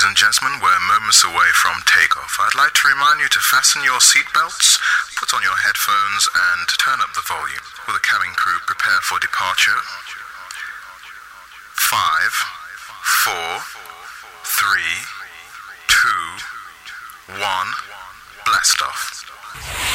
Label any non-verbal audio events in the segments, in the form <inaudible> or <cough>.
Ladies and gentlemen, we're moments away from takeoff. I'd like to remind you to fasten your seatbelts, put on your headphones, and turn up the volume. Will the cabin crew prepare for departure? Five, four, three, two, one, blast off.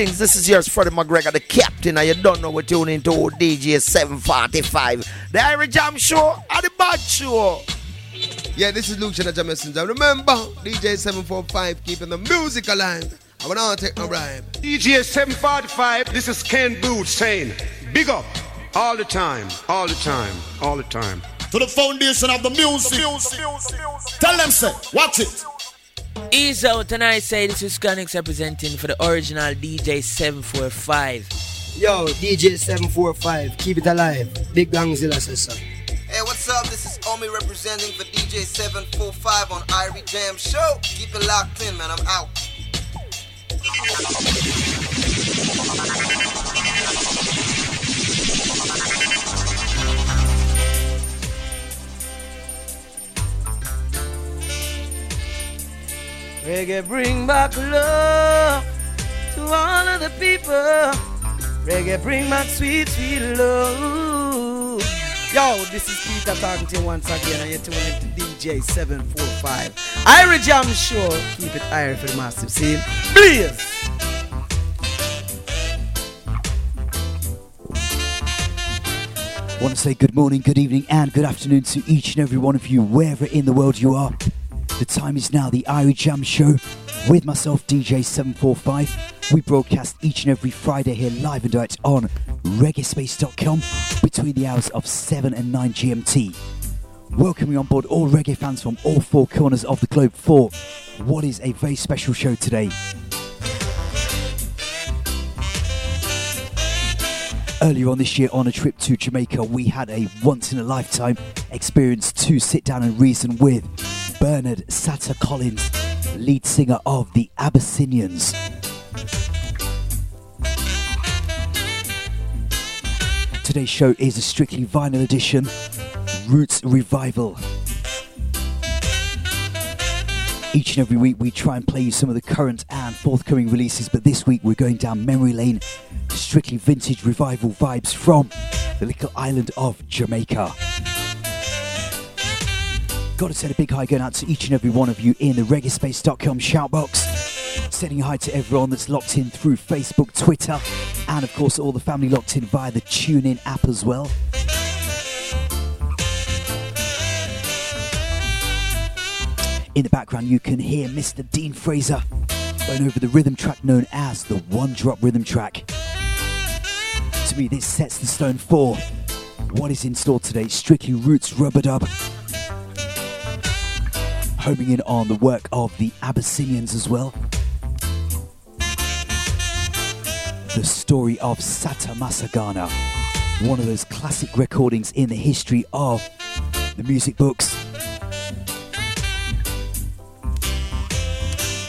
Greetings, this is yours, Freddie McGregor, the captain, and you don't know what you're tuning to DJ 745. The Irie Jam Show and the Bad Show. Yeah, this is Luciano the Messenger. Remember, DJ 745 keeping the music alive. I will not take no bribe. DJ 745, this is Ken Boothe saying, big up all the time, all the time, all the time. To the foundation of the music. Tell them, say, watch it. Ease out and I say this is Conix representing for the original DJ 745. Yo, DJ 745, keep it alive. Big Gangzilla says so. Hey, what's up? This is Omi representing for DJ 745 on Irie Jam Show. Keep it locked in, man. I'm out. Reggae bring back love to all of the people. Reggae bring back sweet, sweet love. Yo, this is Peter talking to you once again, and you're tuning into DJ 745. Irie Jam Show. Keep it iron for the massive scene. Please. want to say good morning, good evening, and good afternoon to each and every one of you, wherever in the world you are. The time is now the Irie Jam Show with myself, DJ745. We broadcast each and every Friday here live and direct on reggaespace.com between the hours of 7 and 9 GMT. Welcoming on board all reggae fans from all four corners of the globe for what is a very special show today. Earlier on this year, on a trip to Jamaica, we had a once in a lifetime experience to sit down and reason with Bernard Satta Collins, lead singer of the Abyssinians. Today's show is a strictly vinyl edition, Roots Revival. Each and every week, we try and play you some of the current and forthcoming releases, but this week we're going down memory lane, strictly vintage revival vibes from the little island of Jamaica. Gotta send a big hi going out to each and every one of you in the reggaespace.com shoutbox. Sending a hi to everyone that's locked in through Facebook, Twitter, and of course all the family locked in via the TuneIn app as well. In the background, you can hear Mr. Dean Fraser going over the rhythm track known as the One Drop Rhythm Track. To me, this sets the stone for what is in store today. Strictly Roots Rubber Dub. Homing in on the work of the Abyssinians as well. The story of Satta Massagana, one of those classic recordings in the history of the music books.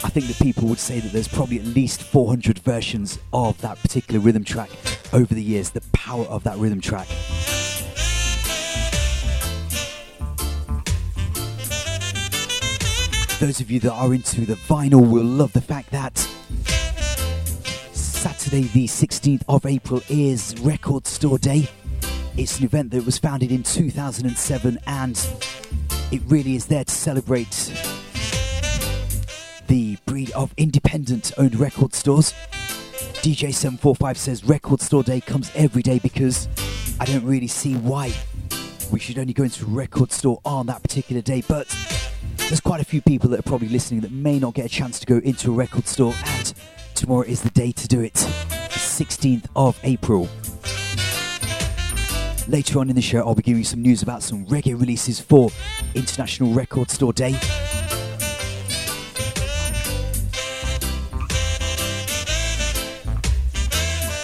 I think that people would say that there's probably at least 400 versions of that particular rhythm track over the years. The power of that rhythm track. Those of you that are into the vinyl will love the fact that Saturday, the 16th of April, is Record Store Day. It's an event that was founded in 2007 and it really is there to celebrate the breed of independent owned record stores. DJ745 says Record Store Day comes every day because I don't really see why we should only go into a record store on that particular day. But there's quite a few people that are probably listening that may not get a chance to go into a record store, and tomorrow is the day to do it. The 16th of April. Later on in the show, I'll be giving you some news about some reggae releases for International Record Store Day.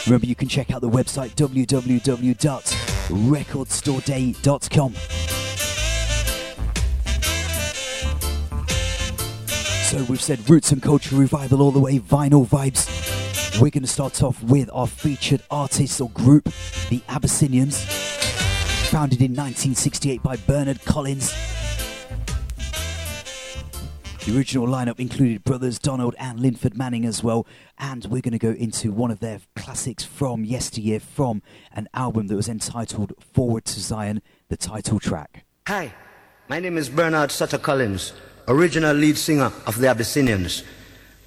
Remember, you can check out the website www.recordstoreday.com. So we've said roots and culture revival all the way, vinyl vibes. We're going to start off with our featured artist or group, the Abyssinians, founded in 1968 by Bernard Collins. The original lineup included brothers Donald and Linford Manning as well, and we're going to go into one of their classics from yesteryear from an album that was entitled Forward to Zion, the title track. Hi, my name is Bernard Satta Collins, original lead singer of the Abyssinians.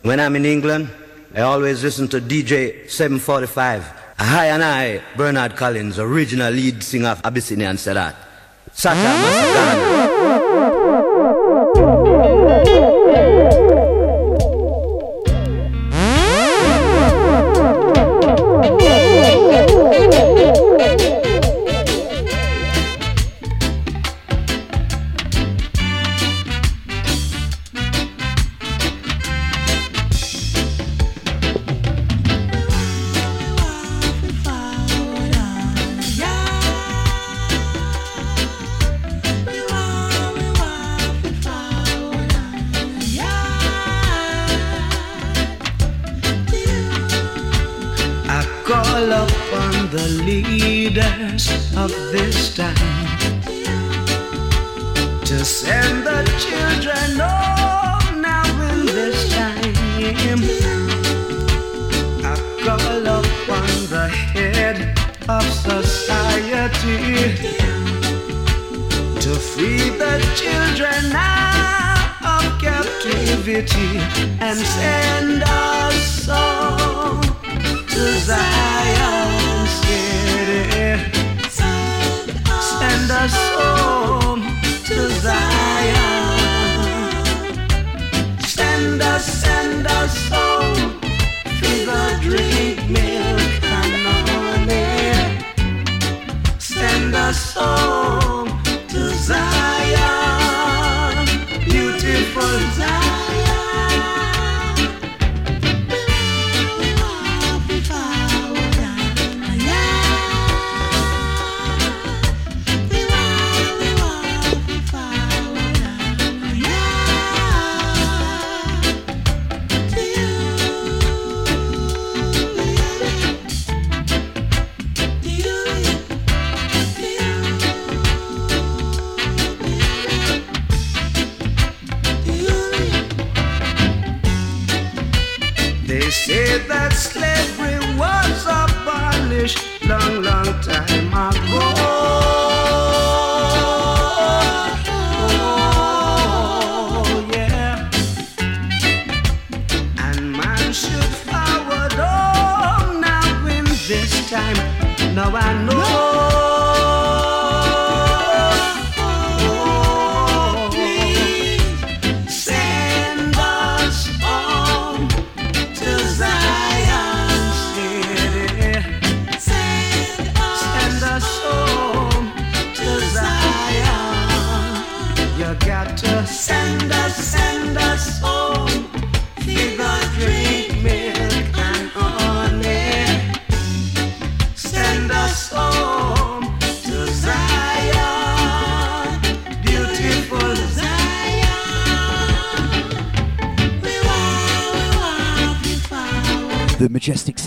When I'm in England, I always listen to DJ 745. Hi and I, Bernard Collins, original lead singer of Abyssinian, Masadana. <laughs> to send the children home now in this time. I call upon the head of society to free the children out of captivity and send us home to Zion City. Send us home Us to Zion. Beautiful Zion. Time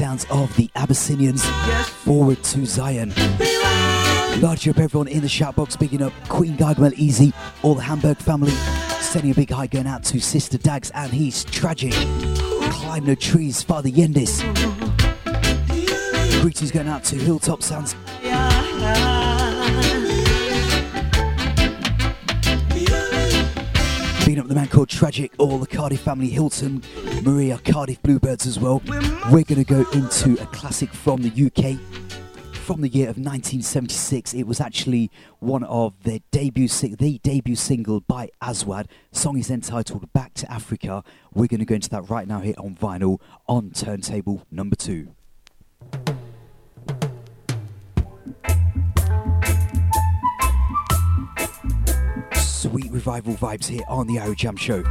sounds of the Abyssinians forward to Zion. Large up everyone in the shout box, picking up Queen Gargamel Easy, all the Hamburg family, Sending a big hi going out to Sister Dags and he's tragic. Climb the trees, Father Yendis. Greetings going out to Hilltop Sounds. Being up the man called Tragic, all the Cardiff family, Hilton, Maria, Cardiff Bluebirds as well. We're going to go into a classic from the UK from the year of 1976. It was actually one of their debut, si- the debut single by Aswad. Song is entitled "Back to Africa." We're going to go into that right now here on vinyl on turntable number two. Sweet revival vibes here on the Irie Jam Show.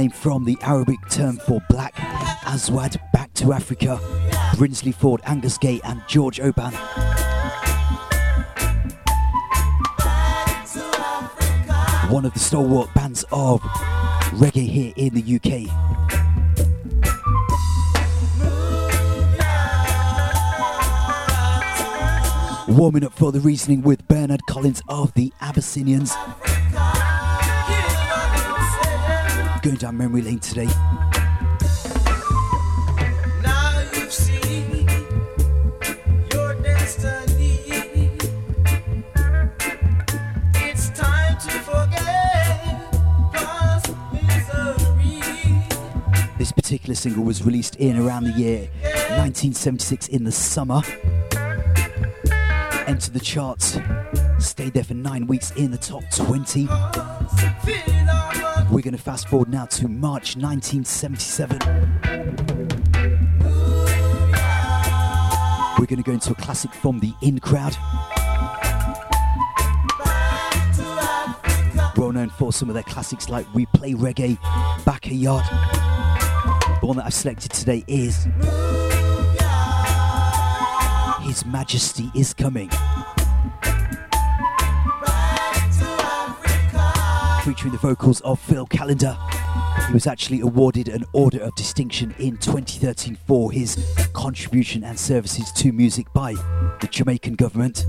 Name from the Arabic term for black, Aswad, back to Africa, Brinsley Forde, Angus Gaye, and George Oban. One of the stalwart bands of reggae here in the UK. Warming up for the reasoning with Bernard Collins of the Abyssinians. Down memory lane today. Now you've seen your destiny. It's time to forget past misery. This particular single was released in around the year 1976 in the summer. Entered the charts, stayed there for nine weeks in the top 20. We're going to fast forward now to March 1977. we're going to go into a classic from the In Crowd. Well known for some of their classics like We Play Reggae, Backyard. The one that I've selected today is His Majesty is Coming. Featuring the vocals of Phil Callender. He was actually awarded an Order of Distinction in 2013 for his contribution and services to music by the Jamaican government.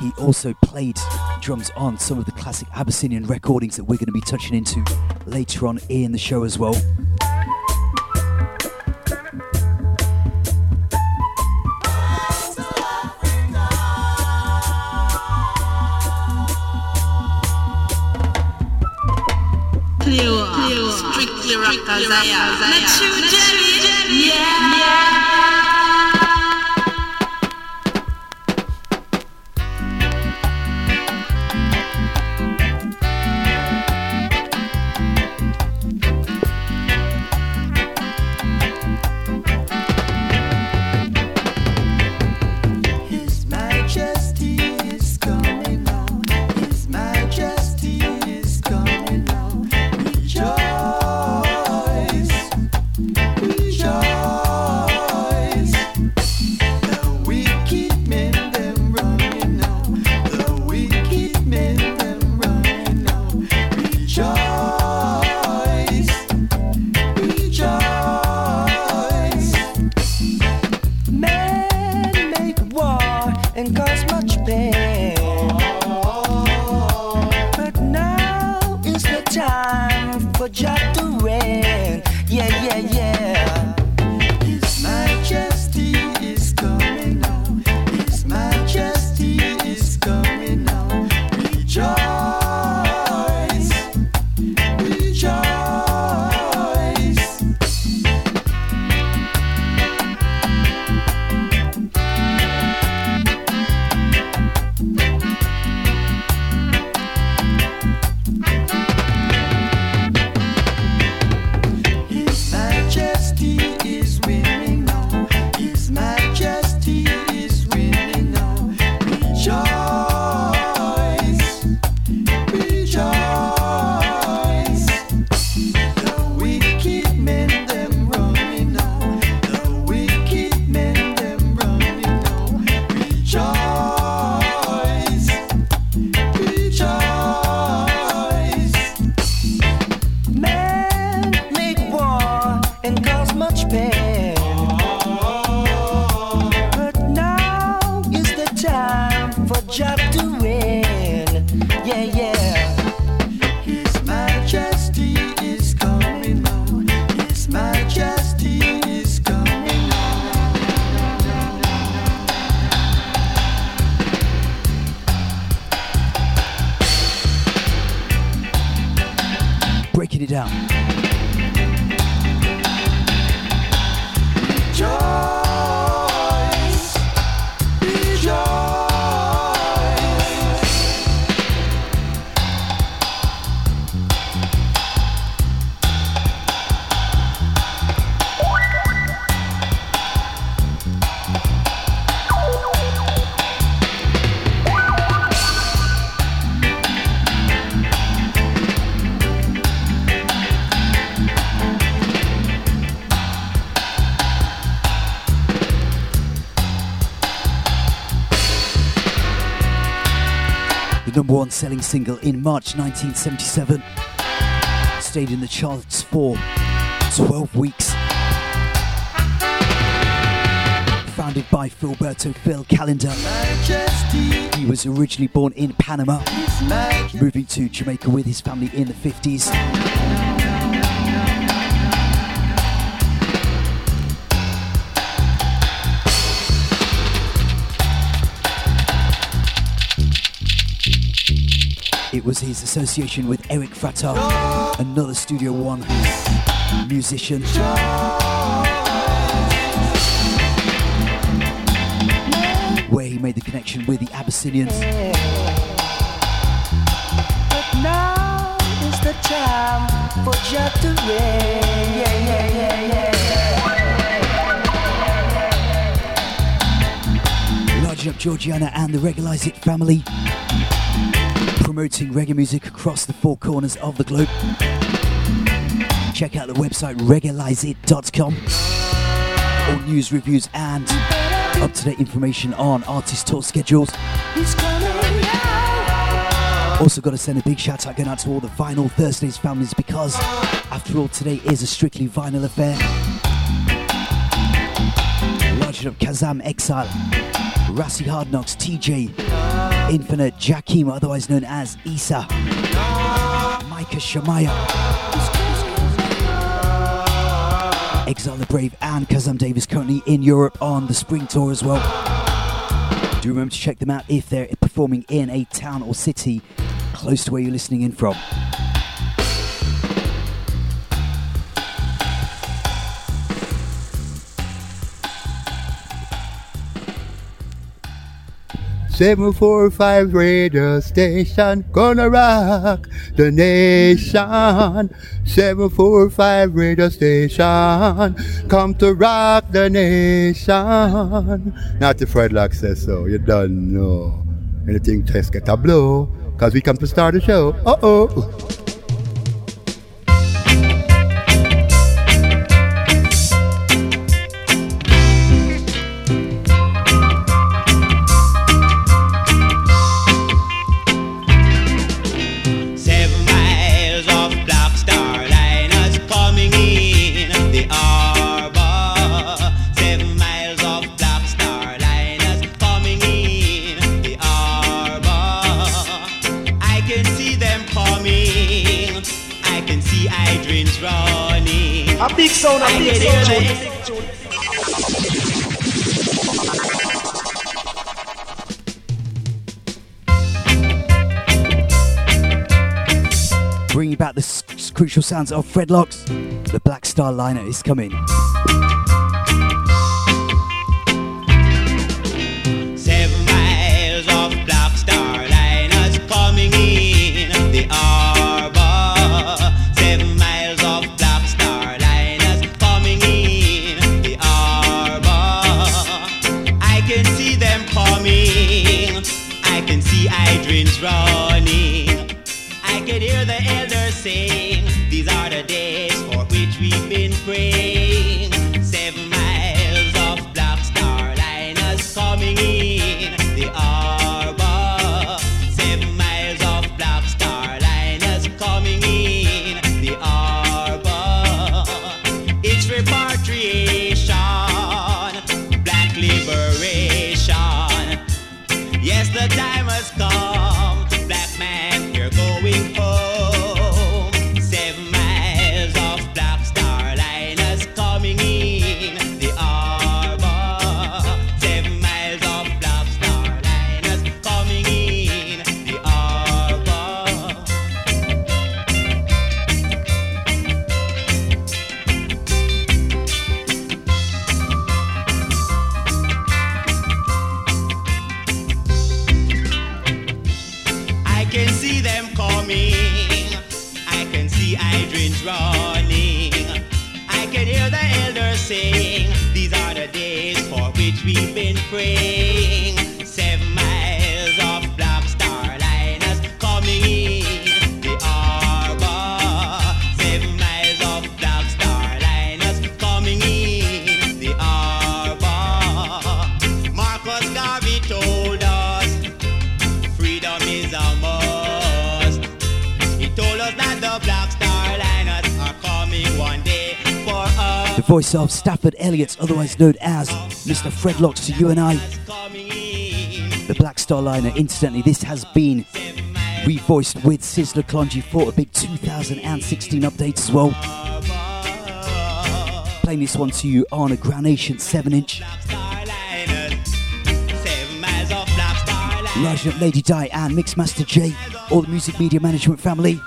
He also played drums on some of the classic Abyssinian recordings that we're going to be touching into later on in the show as well. I am. Not Jelly. Yeah. yeah. One selling single in March 1977. Stayed in the charts for 12 weeks. Founded by Philberto Phil Callender. He was originally born in Panama, moving to Jamaica with his family in the 50s. It was his association with Eric Frater, another Studio One musician. Where he made the connection with the Abyssinians. But now is the time for Jack to reign. Large up Georgiana and the Regularize It family. Promoting reggae music across the four corners of the globe. Check out the website regalizeit.com. All news, reviews, and up to date information on artist tour schedules. Also, got to send a big shout out going out to all the Vinyl Thursdays families because, after all, today is a strictly vinyl affair. Large up Kazam Exile, Rassi Hard Knocks, TJ, Infinite, Jakim, otherwise known as Isa, Micah Shamaya, Exile the Brave, and Kazam Davis currently in Europe on the spring tour as well. Do remember to check them out if they're performing in a town or city close to where you're listening in from. Seven four five radio station gonna rock the nation. Seven four five radio station come to rock the nation. Not the Fred Lock says so. You don't know anything. Just get a blow, cause we come to start the show. Uh oh. Big sound, big. Bringing back the crucial sounds of Fred Locks, the Black Star liner is coming. Stafford Elliott, otherwise known as Mr. Fred Locks to you and I. The Black Star Liner, incidentally, this has been revoiced with Sizzla Kalonji for a big 2016 update as well. Playing this one to you on a Granation 7 inch. Large Lady Di and Mixmaster J, all the music media management family.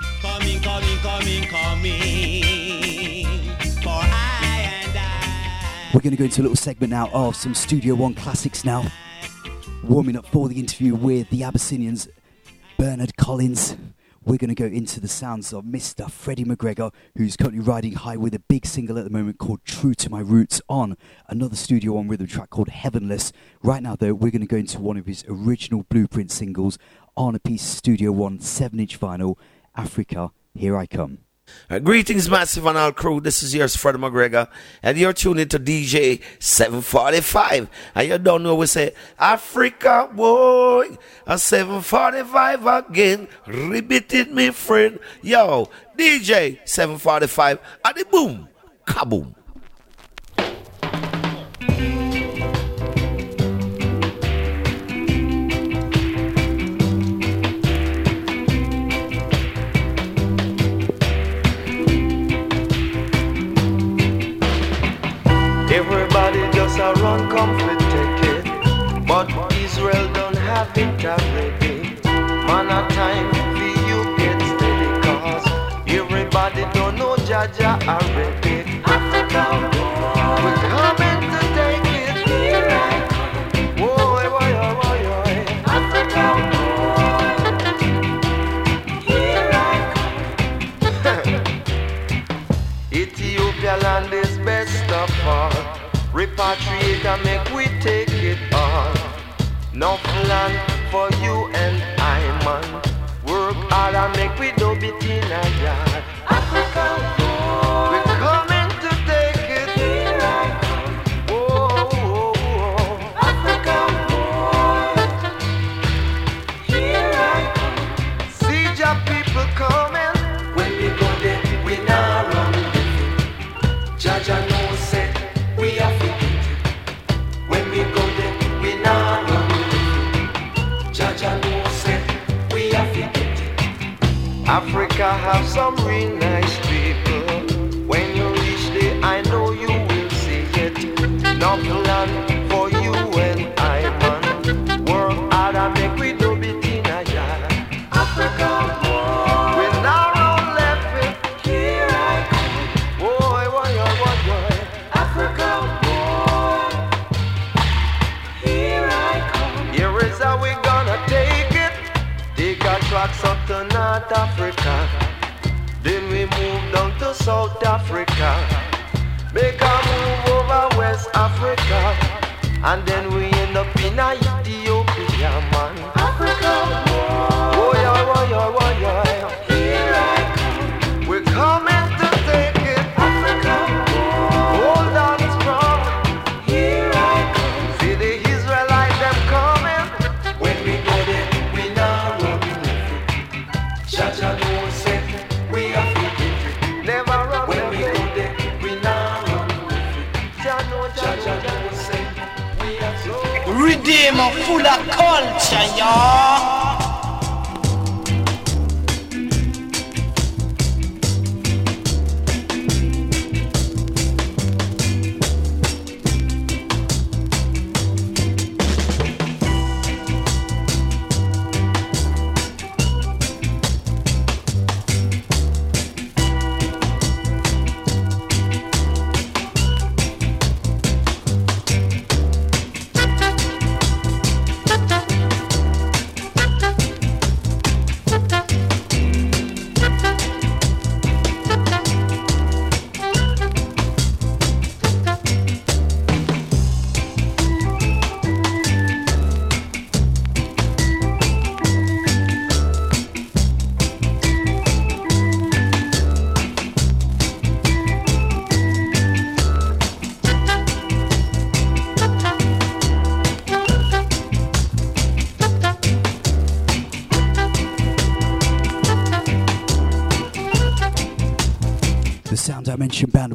We're going to go into a little segment now of some Studio One classics now. Warming up for the interview with the Abyssinians, Bernard Collins. we're going to go into the sounds of Mr. Freddie McGregor, who's currently riding high with a big single at the moment called True to My Roots on another Studio One rhythm track called Heavenless. Right now, though, we're going to go into one of his original blueprint singles on a piece Studio One 7 inch vinyl, Africa, Here I Come. Uh, greetings, Massive and all crew. This is yours, Freddie McGregor, and you're tuning to DJ 745. And you don't know, we say, Africa, boy, a 745 again. Repeat it, me friend. Yo, DJ 745, at the boom, kaboom. Repatriate and make we take. No plan for you and I, man. Work hard and make we do it in a yard. Africa, some real South Africa. Make a move over West Africa. And then we end up in a Redeemer full of culture, y'all.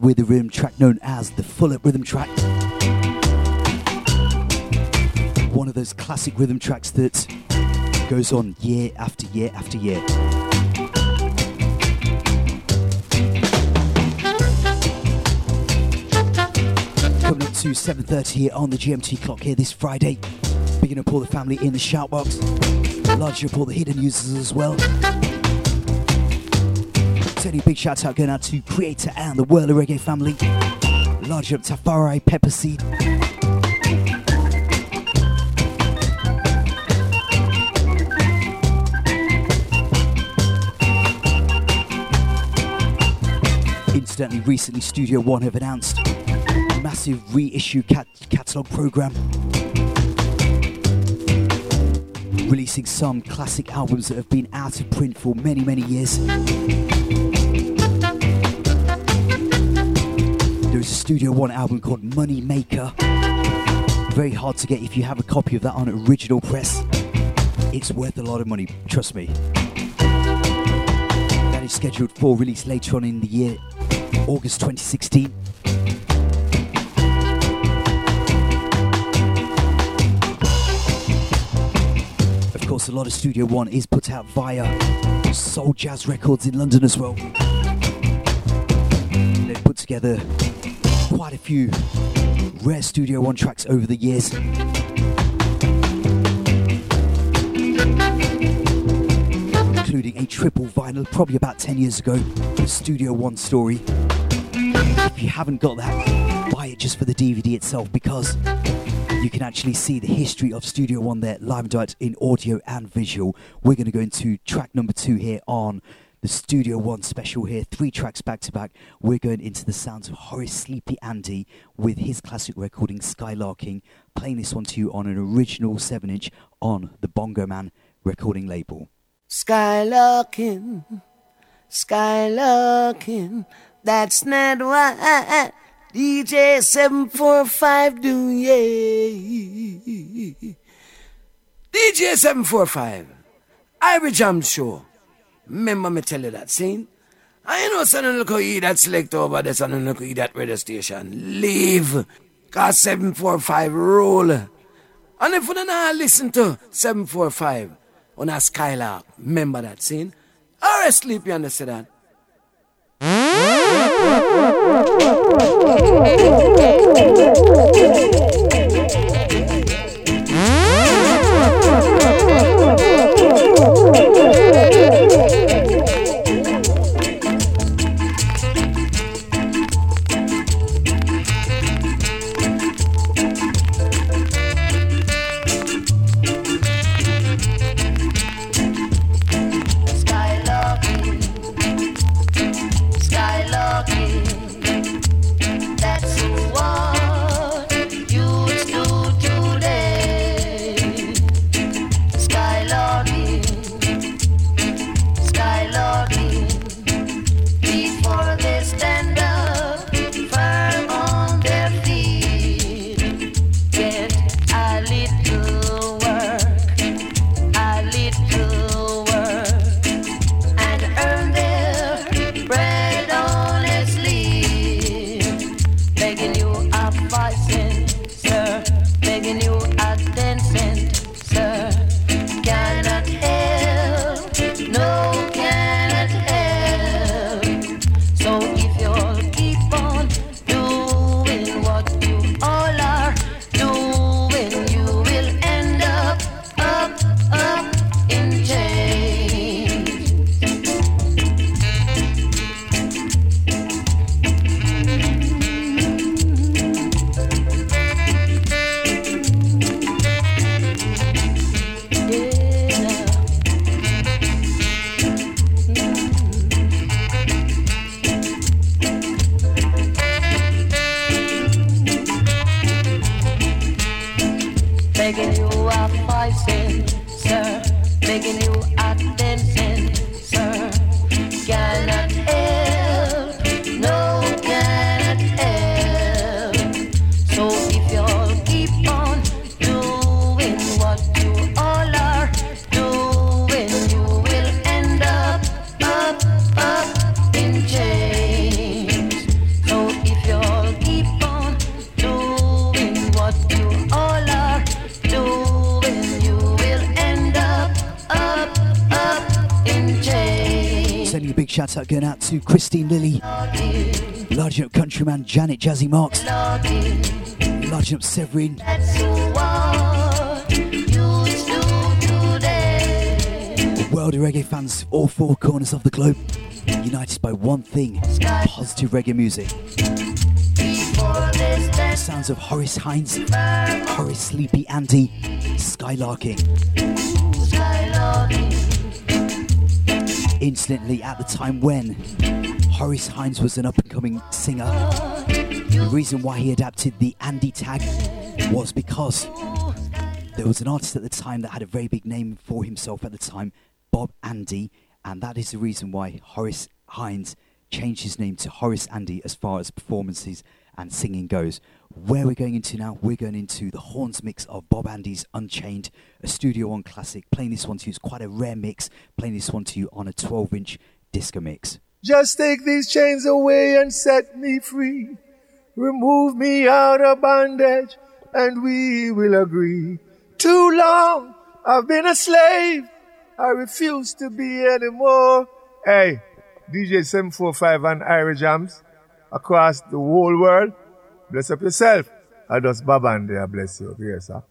With the rhythm track known as the Full Up Rhythm Track. One of those classic rhythm tracks that goes on year after year after year. Coming up to 7.30 here on the GMT clock here this Friday. Bigging up all the family in the shoutbox. Largely up all the hidden users as well. A big shout out going out to Creator and the world of Reggae family. Large up Tafari, Pepper Seed. Incidentally, recently Studio One have announced a massive reissue cat- catalogue program releasing some classic albums that have been out of print for many, many years. There's a Studio One album called Money Maker. Very hard to get if you have a copy of that on original press. It's worth a lot of money, trust me. That is scheduled for release later on in the year, August 2016. Of course, a lot of Studio One is put out via Soul Jazz Records in London as well. They've put together quite a few rare Studio One tracks over the years. Including a triple vinyl probably about 10 years ago, the Studio One story. If you haven't got that, buy it just for the DVD itself because you can actually see the history of Studio One there, live and direct in audio and visual. We're going to go into track number two here on the Studio One special here, three tracks back to back. We're going into the sounds of Horace Sleepy Andy with his classic recording Skylarking, playing this one to you on an original 7 inch on the Bongo Man recording label. Skylarking, skylarking, that's not what DJ 745 do, yeah. DJ 745, Irie Jam Show. Remember me tell you that scene? I know son look how you that select over there, son look how that radio station. Leave. Cause 745 roll. And if you don't listen to 745 on a Skylark, remember that scene? Or asleep, you understand that? Skylarking, <laughs> Begging you a cent, sir. Begging you a ten shout out going out to Christine Lilly, Larging Up Countryman Janet Jazzy Marks, Larging Up Severin, world of reggae fans, all four corners of the globe, united by one thing positive reggae music. Sounds of Horace Hinds, Horace Sleepy Andy, Skylarking. Instantly, at the time when Horace Hinds was an up and coming singer. The reason why he adapted the Andy tag was because there was an artist at the time that had a very big name for himself at the time, Bob Andy, and that is the reason why Horace Hinds changed his name to Horace Andy as far as performances and singing goes. Where we're going into now, we're going into the horns mix of Bob Andy's Unchained, a Studio One classic. Playing this one to you is quite a rare mix, playing this one to you on a 12 inch disco mix. Just take these chains away and set me free. Remove me out of bondage and we will agree. Too long I've been a slave. I refuse to be anymore. Hey, DJ 745 and Irie Jams across the whole world. Bless up yourself. I just Baba and there bless you. Yes, sir.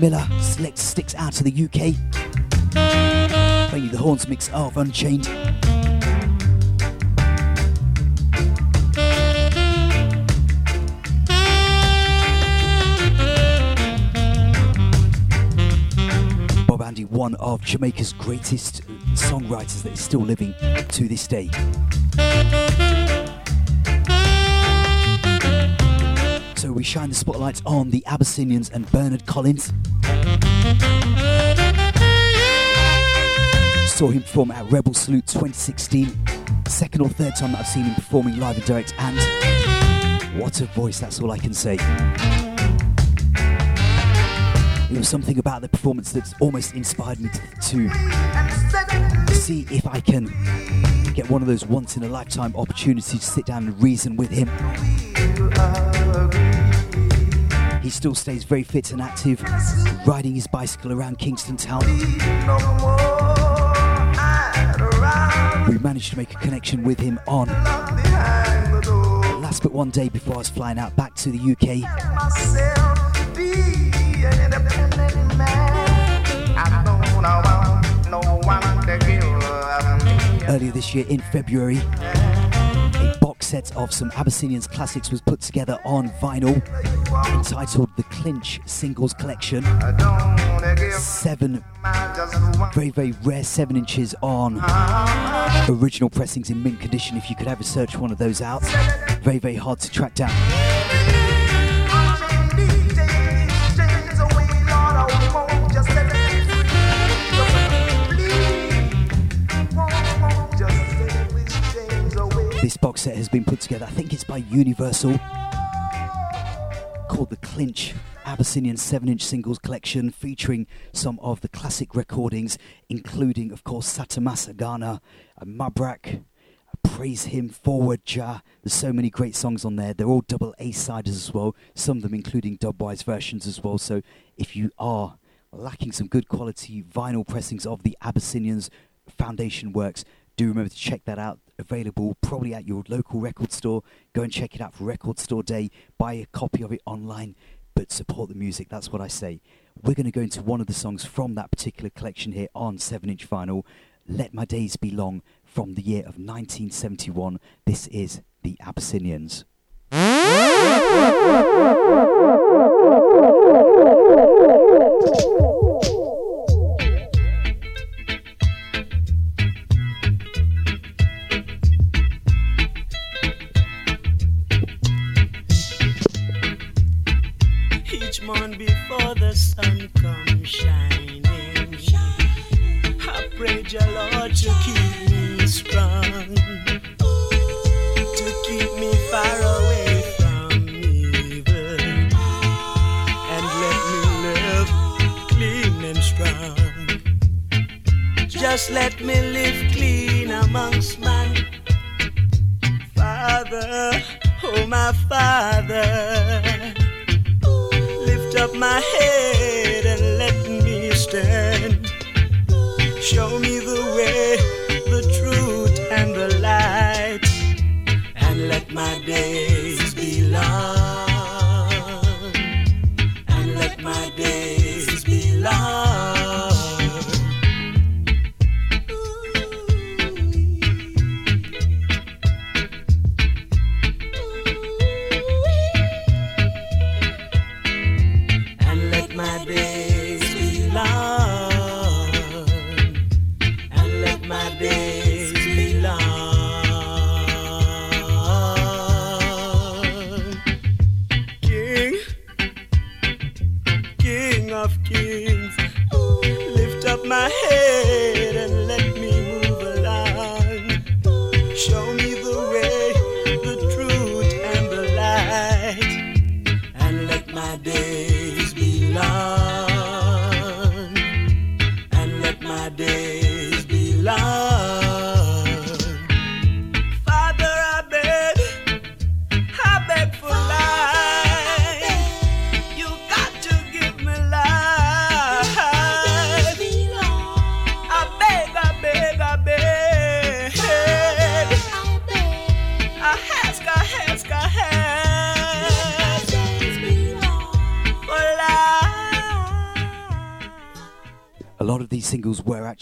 Roughneck Select sticks out to the UK. Playing you the horns mix of Unchained. Bob Andy, one of Jamaica's greatest songwriters that is still living to this day. So we shine the spotlight on the Abyssinians and Bernard Collins. Saw him perform at Rebel Salute 2016. Second or third time that I've seen him performing live and direct, and what a voice, that's all I can say. There was something about the performance that's almost inspired me to, to see if I can get one of those once in a lifetime opportunities to sit down and reason with him. He still stays very fit and active, riding his bicycle around Kingston Town. We managed to make a connection with him on last but one day before I was flying out back to the UK. Earlier this year in February, set of some Abyssinians classics was put together on vinyl entitled the Clinch Singles Collection. Seven very, very rare 7 inches on original pressings in mint condition if you could ever search one of those out. Very, very hard to track down. This box set has been put together, I think it's by Universal, called the Clinch Abyssinian 7 inch singles collection featuring some of the classic recordings, including, of course, Satta Massagana, Mabrak, Praise Him, Forward Jah. There's so many great songs on there. They're all double A siders as well, some of them including dubwise versions as well. So if you are lacking some good quality vinyl pressings of the Abyssinians Foundation works, do remember to check that out. Available probably at your local record store. Go and check it out for Record Store Day. Buy a copy of it online, but support the music. That's what I say. We're going to go into one of the songs from that particular collection here on 7 inch vinyl. Let My Days Be Long from the year of 1971. This is The Abyssinians. <laughs>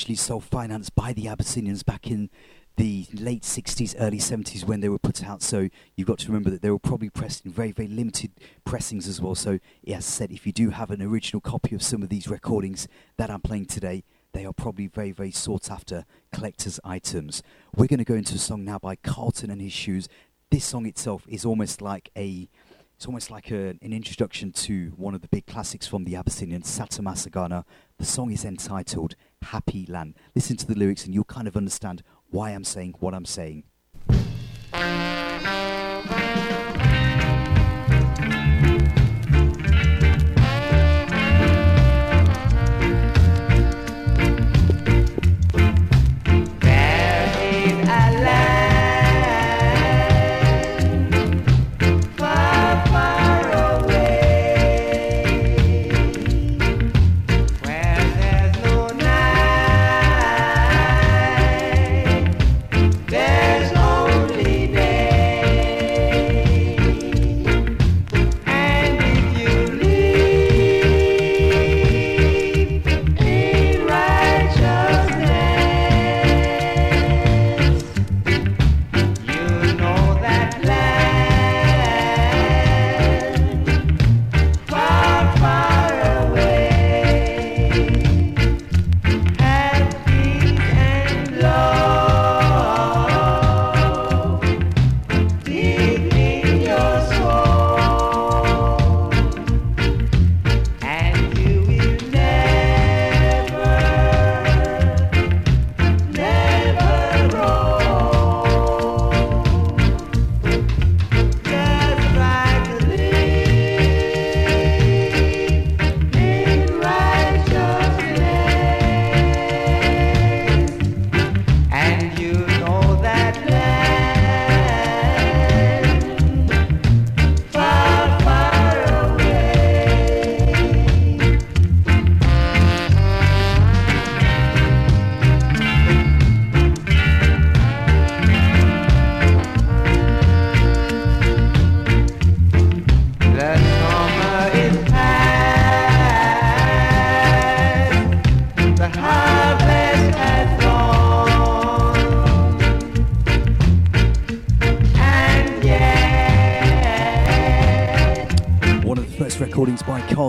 actually self financed by the Abyssinians back in the late 60s, early 70s when they were put out. So you've got to remember that they were probably pressed in very, very limited pressings as well. So, as said, if you do have an original copy of some of these recordings that I'm playing today, they are probably very, very sought after collector's items. We're going to go into a song now by Carlton and His Shoes. This song itself is almost like a it's almost like a, an introduction to one of the big classics from the Abyssinians, Satta Massagana. The song is entitled Happy Land. Listen to the lyrics and you'll kind of understand why I'm saying what I'm saying.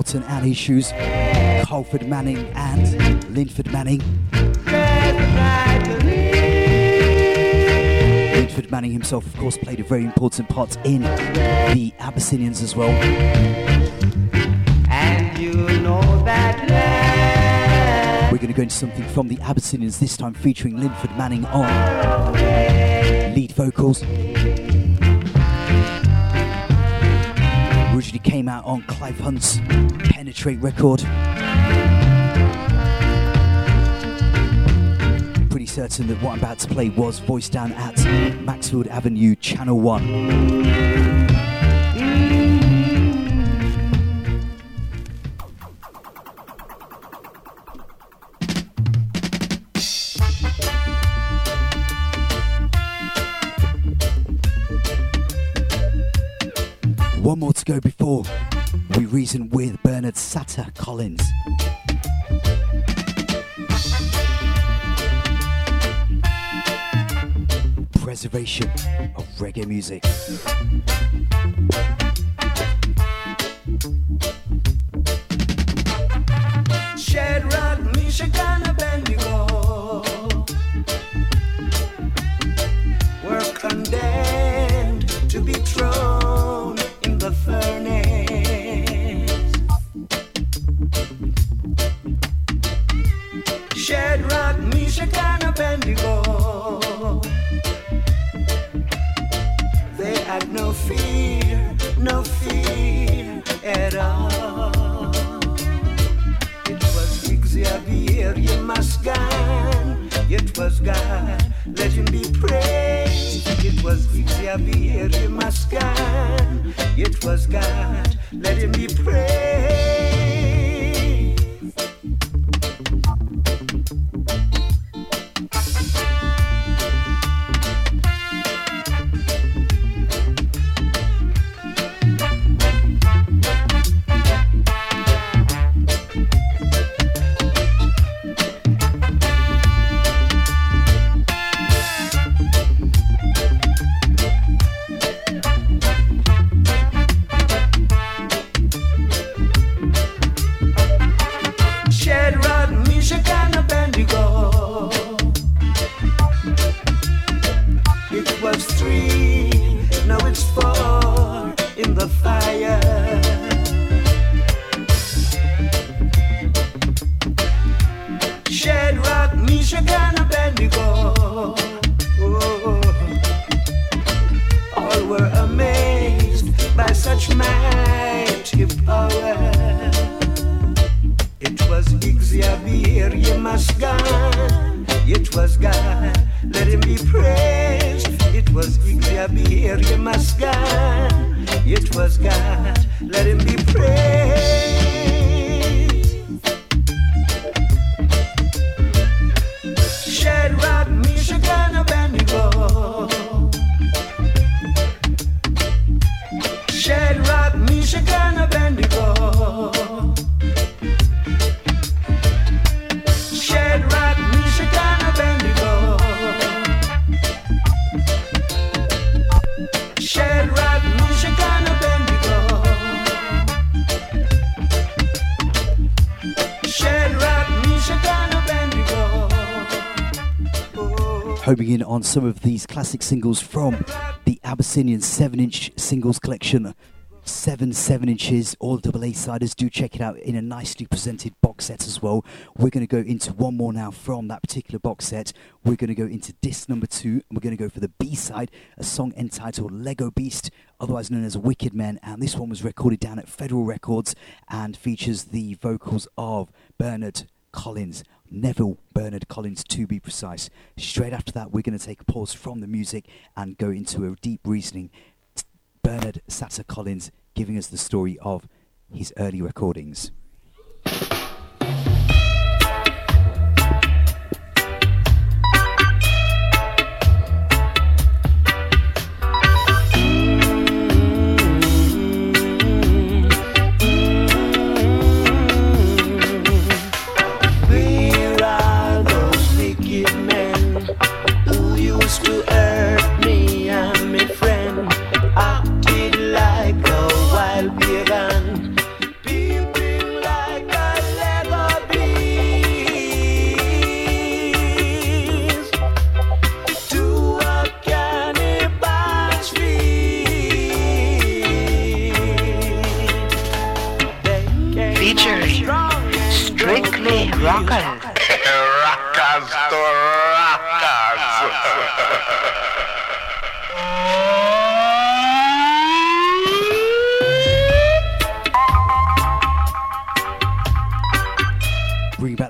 Carlton and his shoes, Colford Manning and Linford Manning. Linford Manning himself, of course, played a very important part in the Abyssinians as well. And you know that. We're going to go into something from the Abyssinians, this time featuring Linford Manning on lead vocals. Came out on Clive Hunt's Penetrate record. Pretty certain that what I'm about to play was voiced down at Maxfield Avenue, Channel 1. With Bernard Satta Collins. Preservation of reggae music. Some of these classic singles from the Abyssinian 7 inch singles collection. Seven 7 inches, all double A siders. Do check it out in a nicely presented box set as well. We're going to go into one more now from that particular box set. We're going to go into disc number two, and we're going to go for the B side, a song entitled Leggo Beast, otherwise known as Wicked Men. And this one was recorded down at Federal Records and features the vocals of Bernard Collins. Neville Bernard Collins, to be precise. Straight after that, we're going to take a pause from the music and go into a deep reasoning. Bernard Satta Collins giving us the story of his early recordings.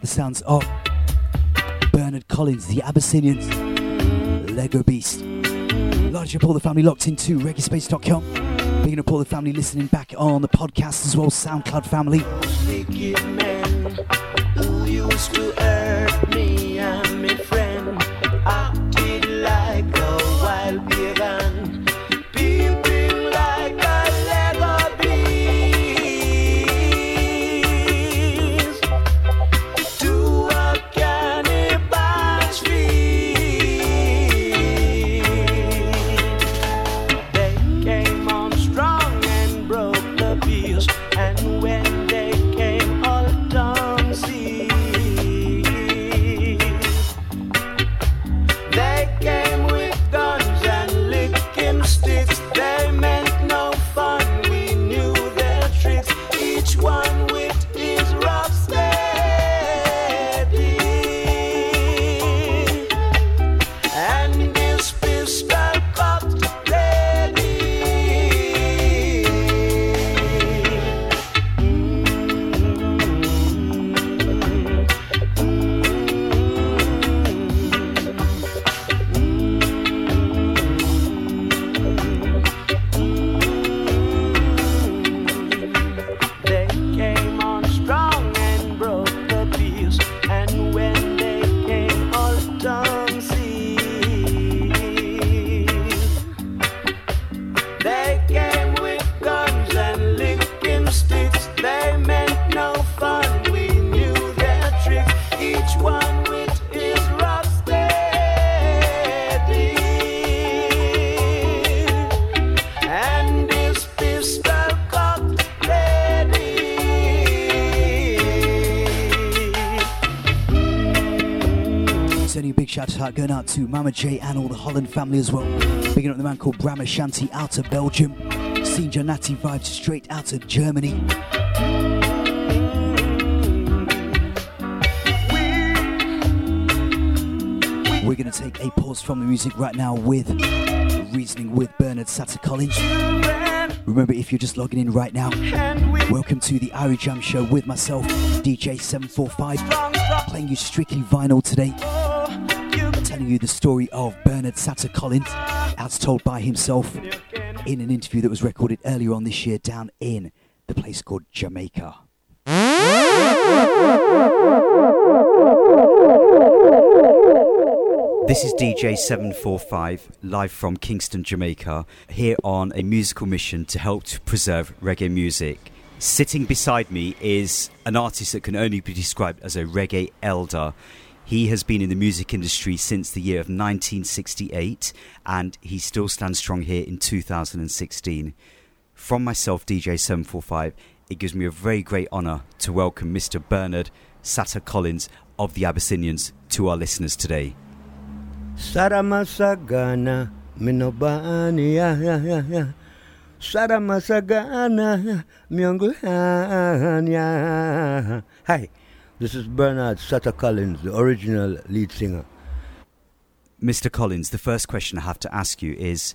The sounds of Bernard Collins, the Abyssinians, Leggo Beast. Large up all the family locked into reggaespace.com. Picking up all the family listening back on the podcast as well, SoundCloud family. wicked Mama J and all the Holland family as well. Picking up the man called Bram Ashanti out of Belgium. Seeing Janati vibes straight out of Germany. We're going to take a pause from the music right now with Reasoning with Bernard Satta Collins. Remember, if you're just logging in right now, welcome to the Irie Jam Show with myself, DJ745, playing you strictly vinyl today. Telling you the story of Bernard Satta Collins, as told by himself in an interview that was recorded earlier on this year down in the place called Jamaica. This is DJ745, live from Kingston, Jamaica, here on a musical mission to help to preserve reggae music. Sitting beside me is an artist that can only be described as a reggae elder. He has been in the music industry since the year of 1968 and he still stands strong here in 2016. From myself, DJ745, it gives me a very great honour to welcome Mr. Bernard Satta Collins of the Abyssinians to our listeners today. Satta Massagana. Saramasagana. Hi, this is Bernard Satta Collins, the original lead singer. Mr. Collins, the first question I have to ask you is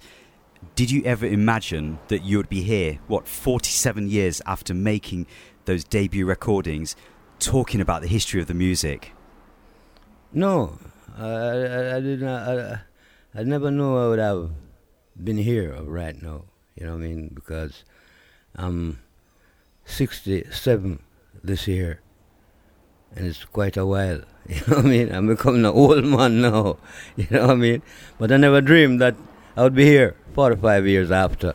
Did you ever imagine that you would be here, what, 47 years after making those debut recordings, talking about the history of the music? No, I, I, I did not. I, I never knew I would have been here right now. You know what I mean? Because I'm 67 this year, and it's quite a while. <laughs> You know what I mean? I'm becoming an old man <laughs> now. You know what I mean? But I never dreamed that I would be here 45 years after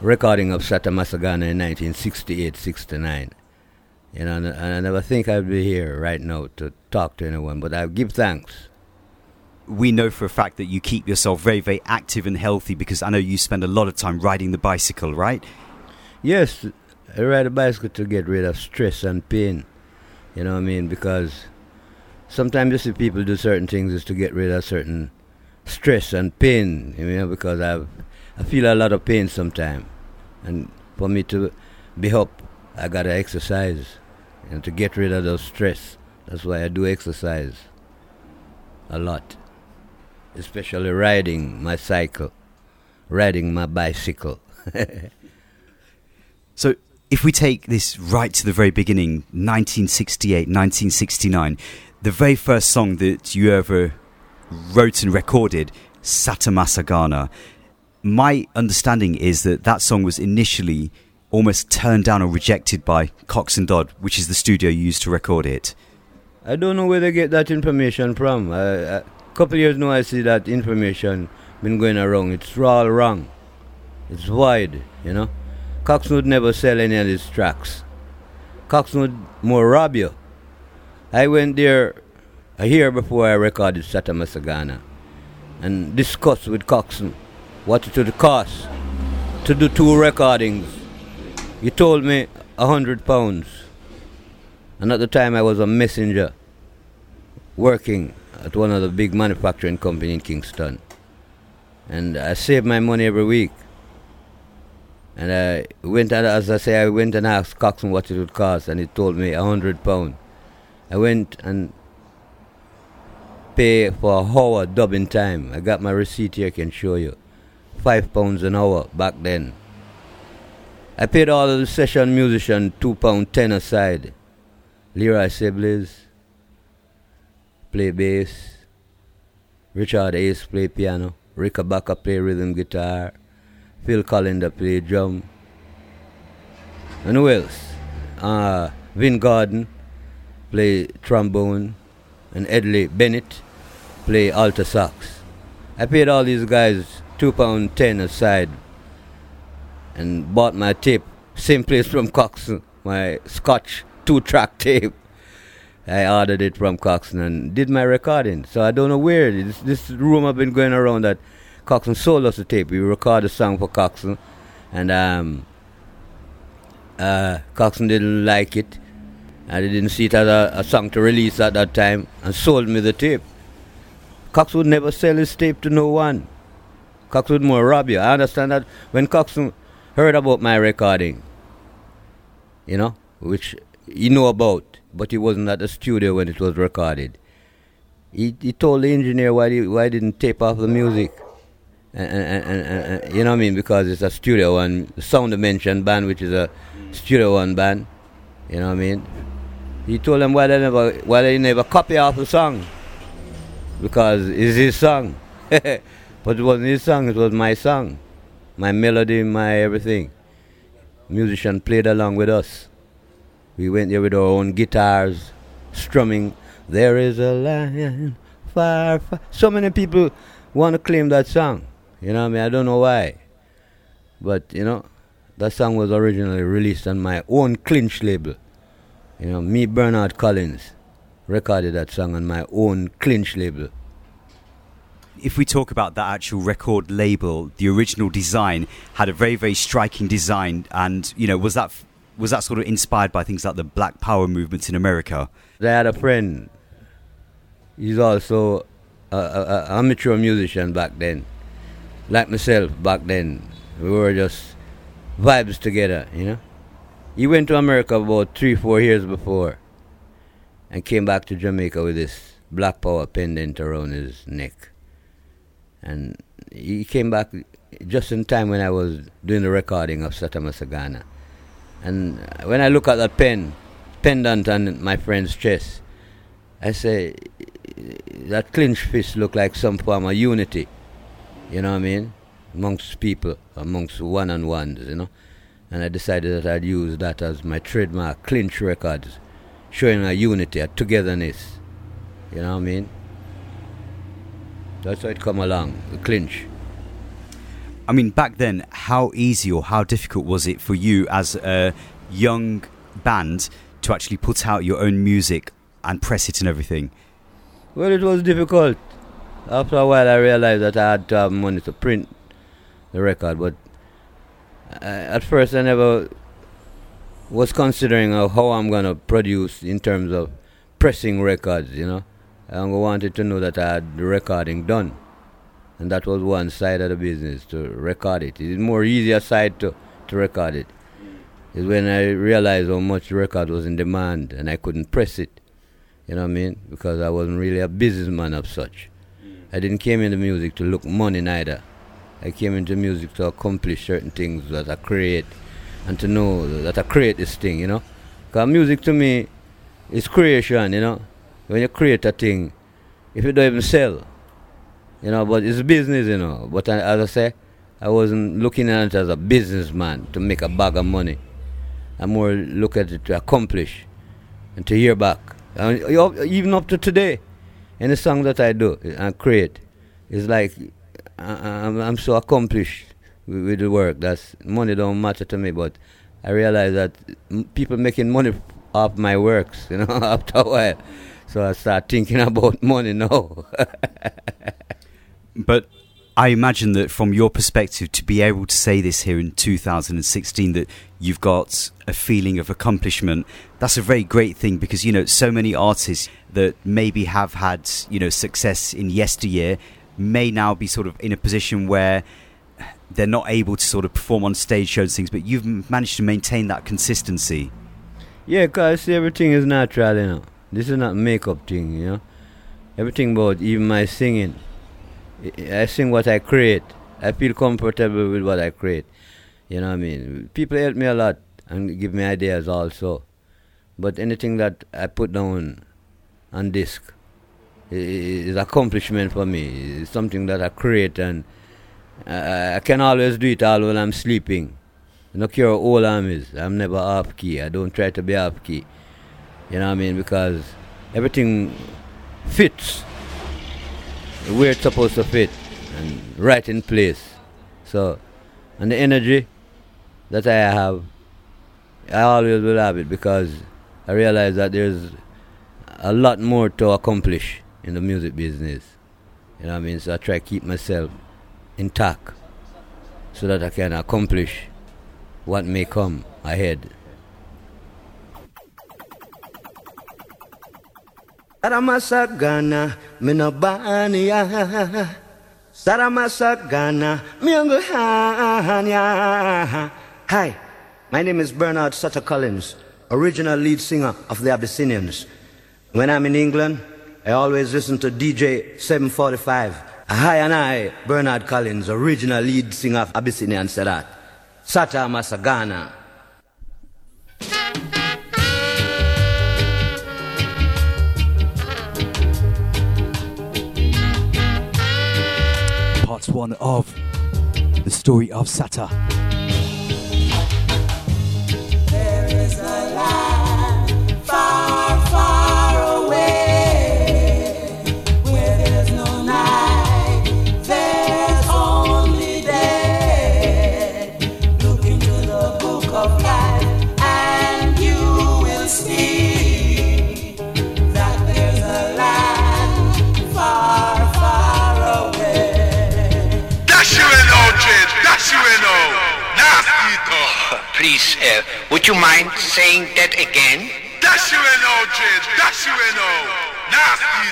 recording of Satta Massagana in 1968 69. You know, and, and I never think I'd be here right now to talk to anyone, but I give thanks. We know for a fact that you keep yourself very, very active and healthy because I know you spend a lot of time riding the bicycle, right? Yes, I ride a bicycle to get rid of stress and pain. You know what I mean? Because sometimes you see people do certain things is to get rid of certain stress and pain. You know, because I've I feel a lot of pain sometimes, and for me to be up, I gotta exercise. and to get rid of the stress. That's why I do exercise a lot, especially riding my cycle, riding my bicycle. <laughs> So, if we take this right to the very beginning, 1968, 1969, the very first song that you ever wrote and recorded, Satta Massagana, my understanding is that that song was initially almost turned down or rejected by Coxsone Dodd, which is the studio used to record it. I don't know where they get that information from. A couple years now, I see that information been going around. It's all wrong. It's wide, you know. Cox would never sell any of his tracks. Cox would more rob you. I went there a year before I recorded Satta Massagana and discussed with Coxsone what it would cost to do two recordings. He told me a hundred pounds. And at the time I was a messenger working at one of the big manufacturing company in Kingston. And I saved my money every week. And I went and as I say I went and asked Coxsone what it would cost and he told me a hundred pound. I went and pay for a hour dubbing time. I got my receipt here I can show you. Five pounds an hour back then. I paid all of the session musician two pound ten aside. Leroy Sibbles play bass. Richard Ace play piano. Rick Abaka play rhythm guitar. Phil Callender play drum. And who else? Uh, Vin Gordon play trombone. And Edley Bennett play alto sax. I paid all these guys two pound ten aside and bought my tape, same place from Coxsone, my Scotch two track <laughs> tape. I ordered it from Coxsone and did my recording. So I don't know where this, this rumor been going around that Coxsone sold us the tape. We recorded a song for Coxsone, and um, uh, Coxsone didn't like it. and he didn't see it as a, a song to release at that time, and sold me the tape. Cox would never sell his tape to no one. Cox would more rob you. I understand that when Coxsone heard about my recording, you know, which he knew about, but he wasn't at the studio when it was recorded. He, he told the engineer why he, why he didn't tape off the music. And, and, and, and, you know what I mean? Because it's a studio one, Sound Dimension band, which is a studio one band. You know what I mean? He told them why they never why they never copy off the song. Because it's his song. <laughs> but it wasn't his song, it was my song. My melody, my everything. Musician played along with us. We went there with our own guitars, strumming. There is a lion, far, far. So many people want to claim that song. You know what I mean? I don't know why. But, you know, that song was originally released on my own clinch label. You know, me, Bernard Collins, recorded that song on my own clinch label. If we talk about that actual record label, the original design had a very, very striking design, and you know, was that was that sort of inspired by things like the Black Power movement in America? I had a friend. He's also a, a, a amateur musician back then, like myself back then. We were just vibes together, you know. He went to America about three, four years before, and came back to Jamaica with this Black Power pendant around his neck. And he came back just in time when I was doing the recording of Satta Massagana. And when I look at that pen, pendant on my friend's chest, I say, that clenched fist look like some form of unity. You know what I mean? Amongst people, amongst one on ones, you know. And I decided that I'd use that as my trademark, clinch records, showing a unity, a togetherness. You know what I mean? That's how it come along, the clinch. I mean, back then, how easy or how difficult was it for you as a young band to actually put out your own music and press it and everything? Well, it was difficult. After a while, I realized that I had to have money to print the record, but I, at first, I never was considering of how I'm going to produce in terms of pressing records, you know. I wanted to know that I had the recording done. And that was one side of the business, to record it. It's more easier side to, to record it. it. is when I realized how much record was in demand and I couldn't press it. You know what I mean? Because I wasn't really a businessman of such. I didn't came into music to look money neither. I came into music to accomplish certain things that I create and to know that I create this thing, you know. Because music to me is creation, you know. When you create a thing, if you don't even sell, you know, but it's business, you know. But I, as I say, I wasn't looking at it as a businessman to make a bag of money. I more look at it to accomplish and to hear back. And even up to today, any song that I do and create, it's like I, I'm, I'm so accomplished with, with the work. That's money don't matter to me, but I realize that people making money off my works, <laughs> you know, <laughs> after a while. So I start thinking <laughs> about money now. But I imagine that from your perspective, to be able to say this here in 2016, that you've got a feeling of accomplishment, that's a very great thing because, you know, so many artists that maybe have had, you know, success in yesteryear may now be sort of in a position where they're not able to sort of perform on stage shows things, but you've managed to maintain that consistency. Yeah, cause everything is natural, you know. This is not makeup thing, you know. Everything about even my singing. I sing what I create. I feel comfortable with what I create. You know what I mean? People help me a lot and give me ideas also. But anything that I put down on disc i- i- is accomplishment for me. It's something that I create and I, I can always do it all when I'm sleeping. No care how old I'm is. I'm never off key. I don't try to be off key. You know what I mean? Because everything fits where it's supposed to fit and right in place. So, and the energy that I have, I always will have it because I realize that there's a lot more to accomplish in the music business. You know what I mean? So I try to keep myself intact so that I can accomplish what may come ahead. Saramasagana, minabania. Saramasagana, mianguhanya. Hi, my name is Bernard Satta Collins, original lead singer of the Abyssinians. When I'm in England, I always listen to DJ 745. Hi and I, Bernard Collins, original lead singer of Abyssinian, that. Satta Massagana. Part one of the story of Satta. Please, uh, would you mind saying that again? Dash you in now, Jade. Dash you in. Nasty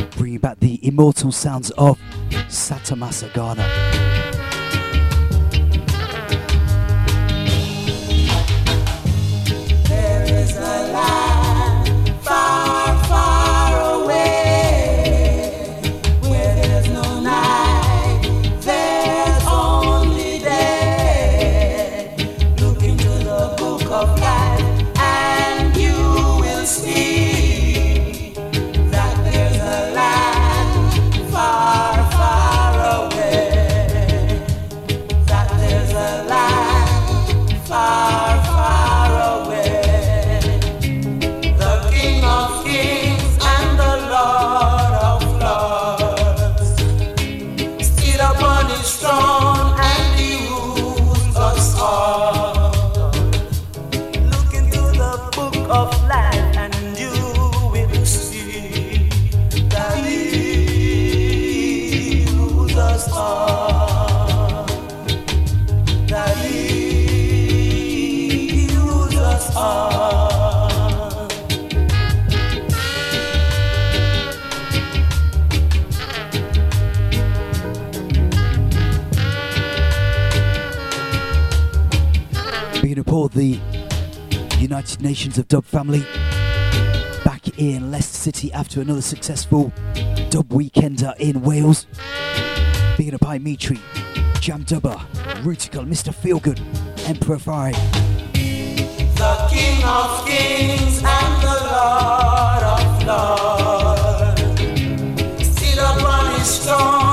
talk. Bringing back the immortal sounds of Satta Massagana. All the United Nations of Dub family back in Leicester City after another successful dub weekender in Wales. Being up by Mitri, Jam Dubber, Rutical, Mr. Feelgood, Emperor Fire. The King of Kings and the Lord of Lords. Still upon his throne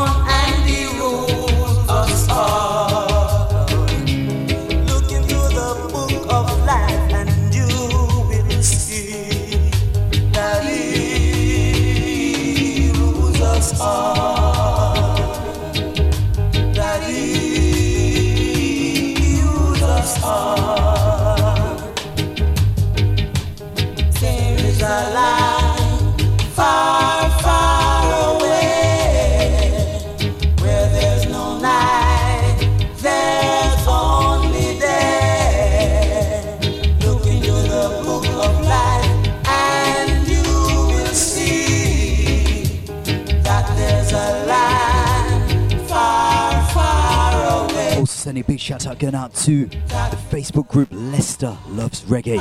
shout out going out to the Facebook group Leicester Loves Reggae.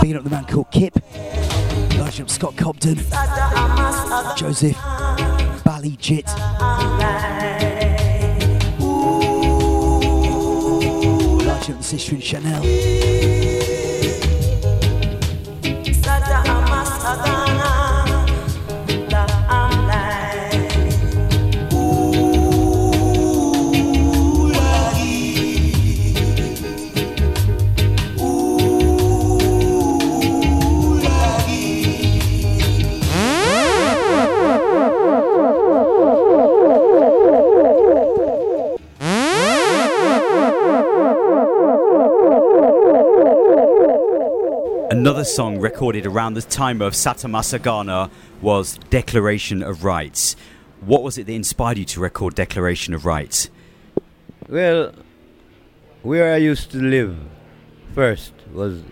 Being up the man called Kip. Large up Scott Cobden. Joseph. Bally Jit. Large up the sister in Chanel. Another song recorded around the time of Satta Massagana was Declaration of Rights. What was it that inspired you to record Declaration of Rights? Well, where I used to live first was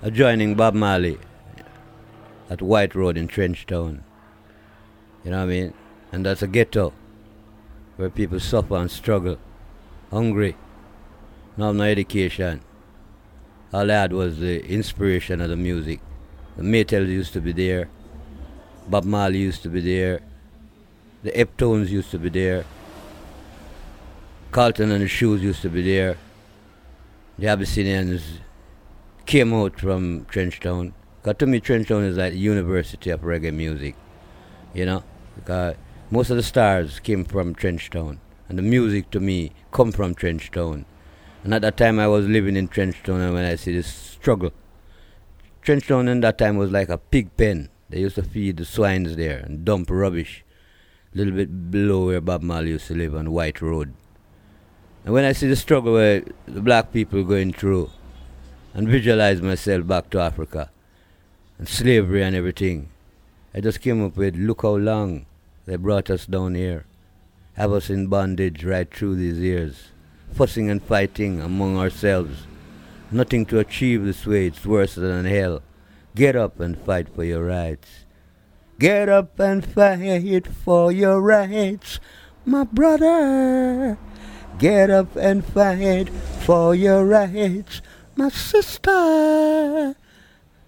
adjoining Bob Marley at White Road in Trenchtown. You know what I mean? And that's a ghetto where people suffer and struggle, hungry, not no education. All I had was the inspiration of the music. The Maytals used to be there, Bob Marley used to be there, the Heptones used to be there, Carlton and the Shoes used to be there. The Abyssinians came out from Trenchtown. Because to me, Trenchtown is like the university of reggae music. You know? Because most of the stars came from Trenchtown. And the music to me come from Trenchtown. And at that time I was living in Trenchtown and when I see this struggle. Trenchtown in that time was like a pig pen. They used to feed the swines there and dump rubbish. A little bit below where Bob Marley used to live on White Road. And when I see the struggle where the black people going through and visualize myself back to Africa and slavery and everything, I just came up with look how long they brought us down here. Have us in bondage right through these years, fussing and fighting among ourselves. Nothing to achieve this way, it's worse than hell. Get up and fight for your rights. Get up and fight for your rights, my brother. Get up and fight for your rights, my sister.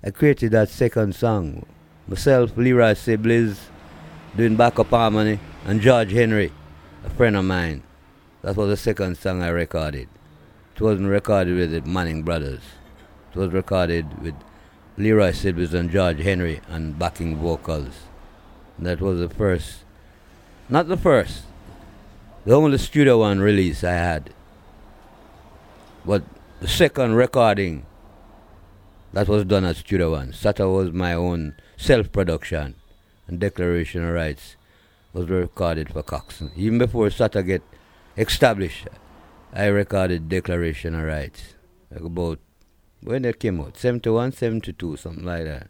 I created that second song. Myself, Leroy Sibbles doing backup harmony, and George Henry, a friend of mine. That was the second song I recorded. It wasn't recorded with the Manning Brothers. It was recorded with Leroy Sibbles and George Henry and backing vocals. And that was the first, not the first, the only studio one release I had. But the second recording that was done at Studio One. Satta was my own self production and Declaration of Rights was recorded for Coxsone. Even before Satta get established, I recorded Declaration of Rights. Like about when it came out, 71, 72, something like that.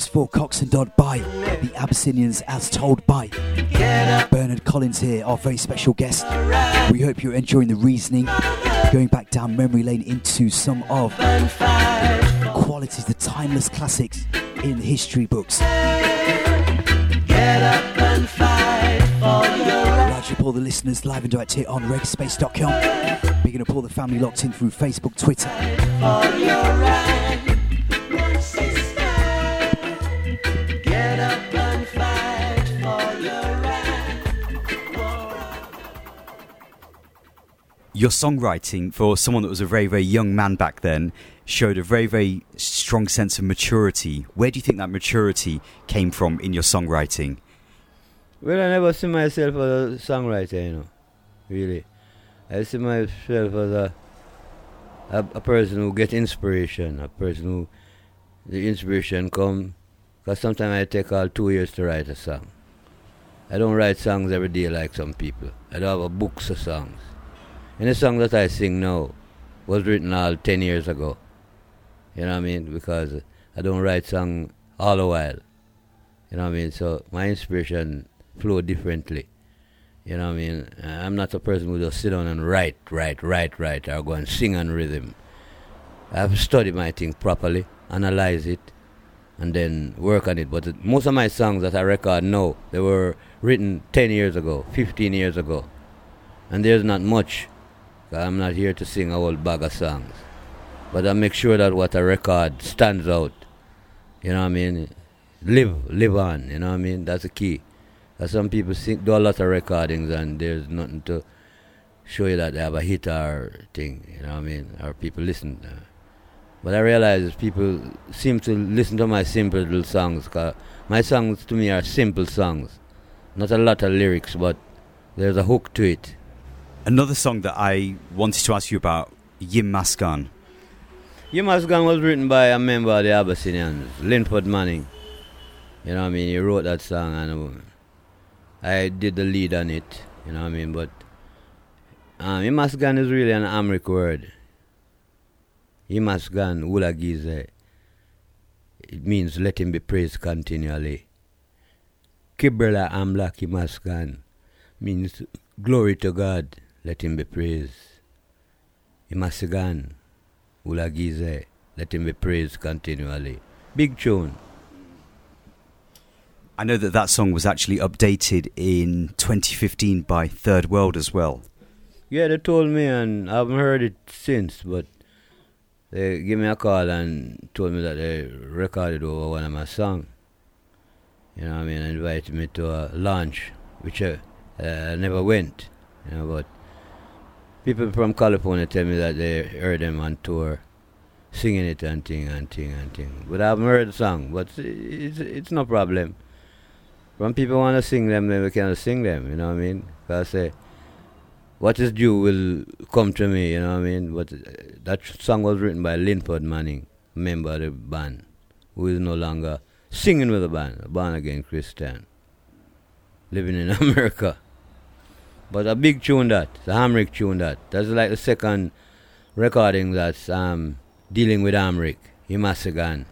Voiced for Coxsone Dodd by the Abyssinians as told by Bernard Collins here, our very special guest. We hope you're enjoying the reasoning, going back down memory lane into some of the qualities, the timeless classics in the history books. Fight for the listeners live and direct here on regspace.com. Bigging up all the family locked in through Facebook, Twitter. Your songwriting, for someone that was a very, very young man back then, showed a very, very strong sense of maturity. Where do you think that maturity came from in your songwriting? Well, I never see myself as a songwriter, you know, really. I see myself as a, a, a person who gets inspiration, a person who the inspiration come, because sometimes I take all two years to write a song. I don't write songs every day like some people. I don't have a books of songs. Any song that I sing now was written all 10 years ago. You know what I mean? Because I don't write song all the while. You know what I mean? So my inspiration flow differently. You know what I mean? Uh, I'm not a person who just sit down and write, write, write, write, or go and sing on rhythm. I've studied my thing properly, analyze it, and then work on it. But most of my songs that I record now, they were written 10 years ago, 15 years ago. And there's not much. I'm not here to sing a whole bag of songs. But I make sure that what I record stands out. You know what I mean? Live, live on. You know what I mean? That's the key. 'Cause some people sing, do a lot of recordings and there's nothing to show you that they have a hit or thing. You know what I mean? Or people listen. But I realize people seem to listen to my simple little songs. 'cause my songs to me are simple songs. Not a lot of lyrics, but there's a hook to it. Another song that I wanted to ask you about, Yim Maskan. Yamas Gang was written by a member of the Abyssinians, Linford Manning. You know what I mean? He wrote that song and uh, I did the lead on it. You know what I mean? But um, Yamas Gang is really an Amharic word. Yamas Gan, Ulagize. It means let him be praised continually. Kibrela Amlak Yamas Gan means glory to God, let him be praised. Imasigan, Ulagize, let him be praised continually. Big tune. I know that that song was actually updated in 2015 by Third World as well. Yeah, they told me, and I haven't heard it since, but they gave me a call and told me that they recorded over one of my songs. You know what I mean? Invited me to a launch, which I, uh, I never went. You know, but people from California tell me that they heard them on tour singing it and thing and thing and thing. But I haven't heard the song, but it's, it's no problem. When people want to sing them, then we can sing them, you know what I mean? Because I say, what is due will come to me, you know what I mean? But uh, that song was written by Linford Manning, member of the band, who is no longer singing with the band, a born again Christian, living in <laughs> America. But a big tune that, the Amharic tune that. That's like the second recording that's um, dealing with Amharic, Imasigan.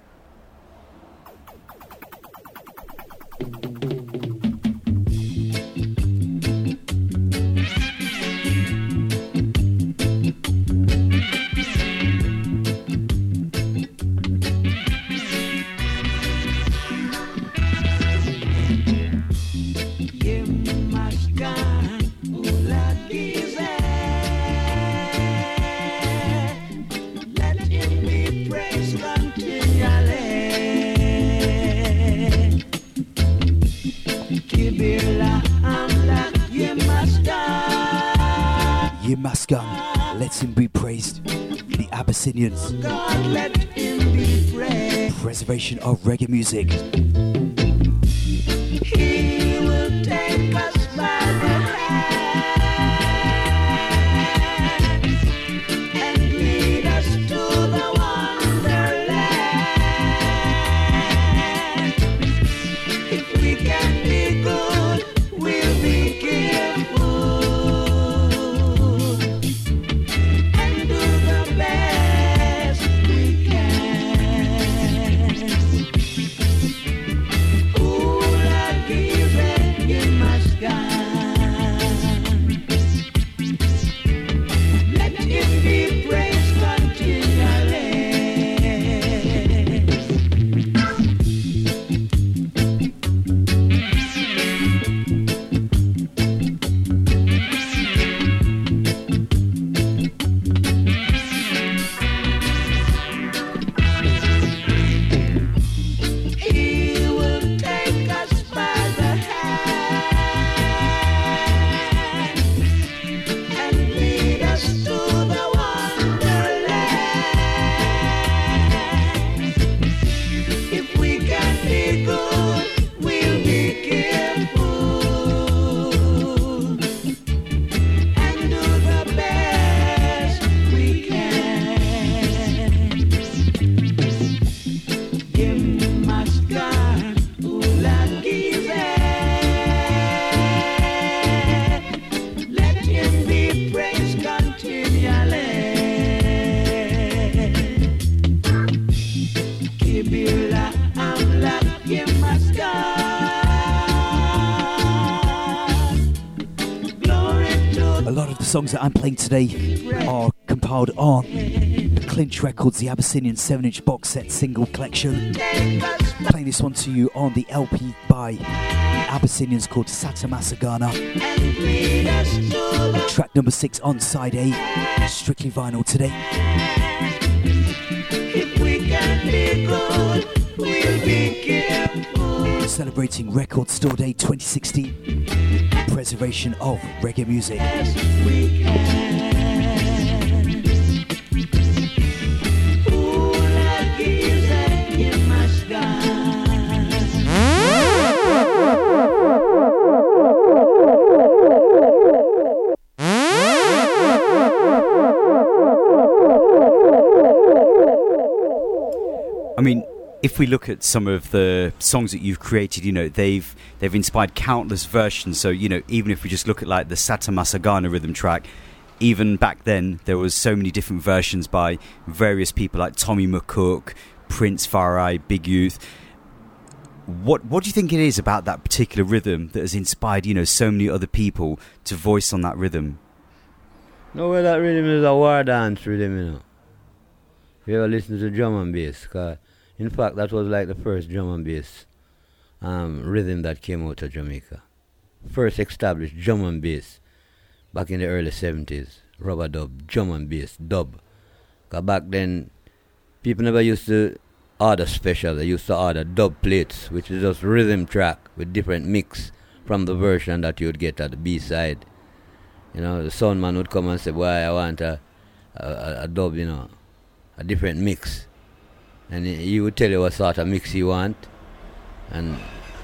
Yemaskan, let him be praised. The Abyssinians, God preservation of reggae music. He will take us by songs that I'm playing today are compiled on Clinch Records, the Abyssinian 7 inch box set single collection. Playing this one to you on the LP by the Abyssinians called Satta Massagana. Track number 6 on side A, strictly vinyl today. Celebrating Record Store Day 2016, preservation of reggae music. If we look at some of the songs that you've created, you know, they've they've inspired countless versions. So, you know, even if we just look at like the Satta Massagana rhythm track, even back then there was so many different versions by various people like Tommy McCook, Prince Far I, Big Youth. What what do you think it is about that particular rhythm that has inspired, you know, so many other people to voice on that rhythm? No, well, that rhythm is a war dance rhythm, you know. You ever listen to drum and bass, 'cause in fact, that was like the first drum and bass um, rhythm that came out of Jamaica. First established drum and bass back in the early 70s. Rubber dub, drum and bass, dub. 'Cause back then, people never used to order special. They used to order dub plates, which is just rhythm track with different mix from the version that you would get at the B side. You know, the sound man would come and say, "Boy, I want a, a- a dub, you know, a different mix," and he would tell you what sort of mix he want, and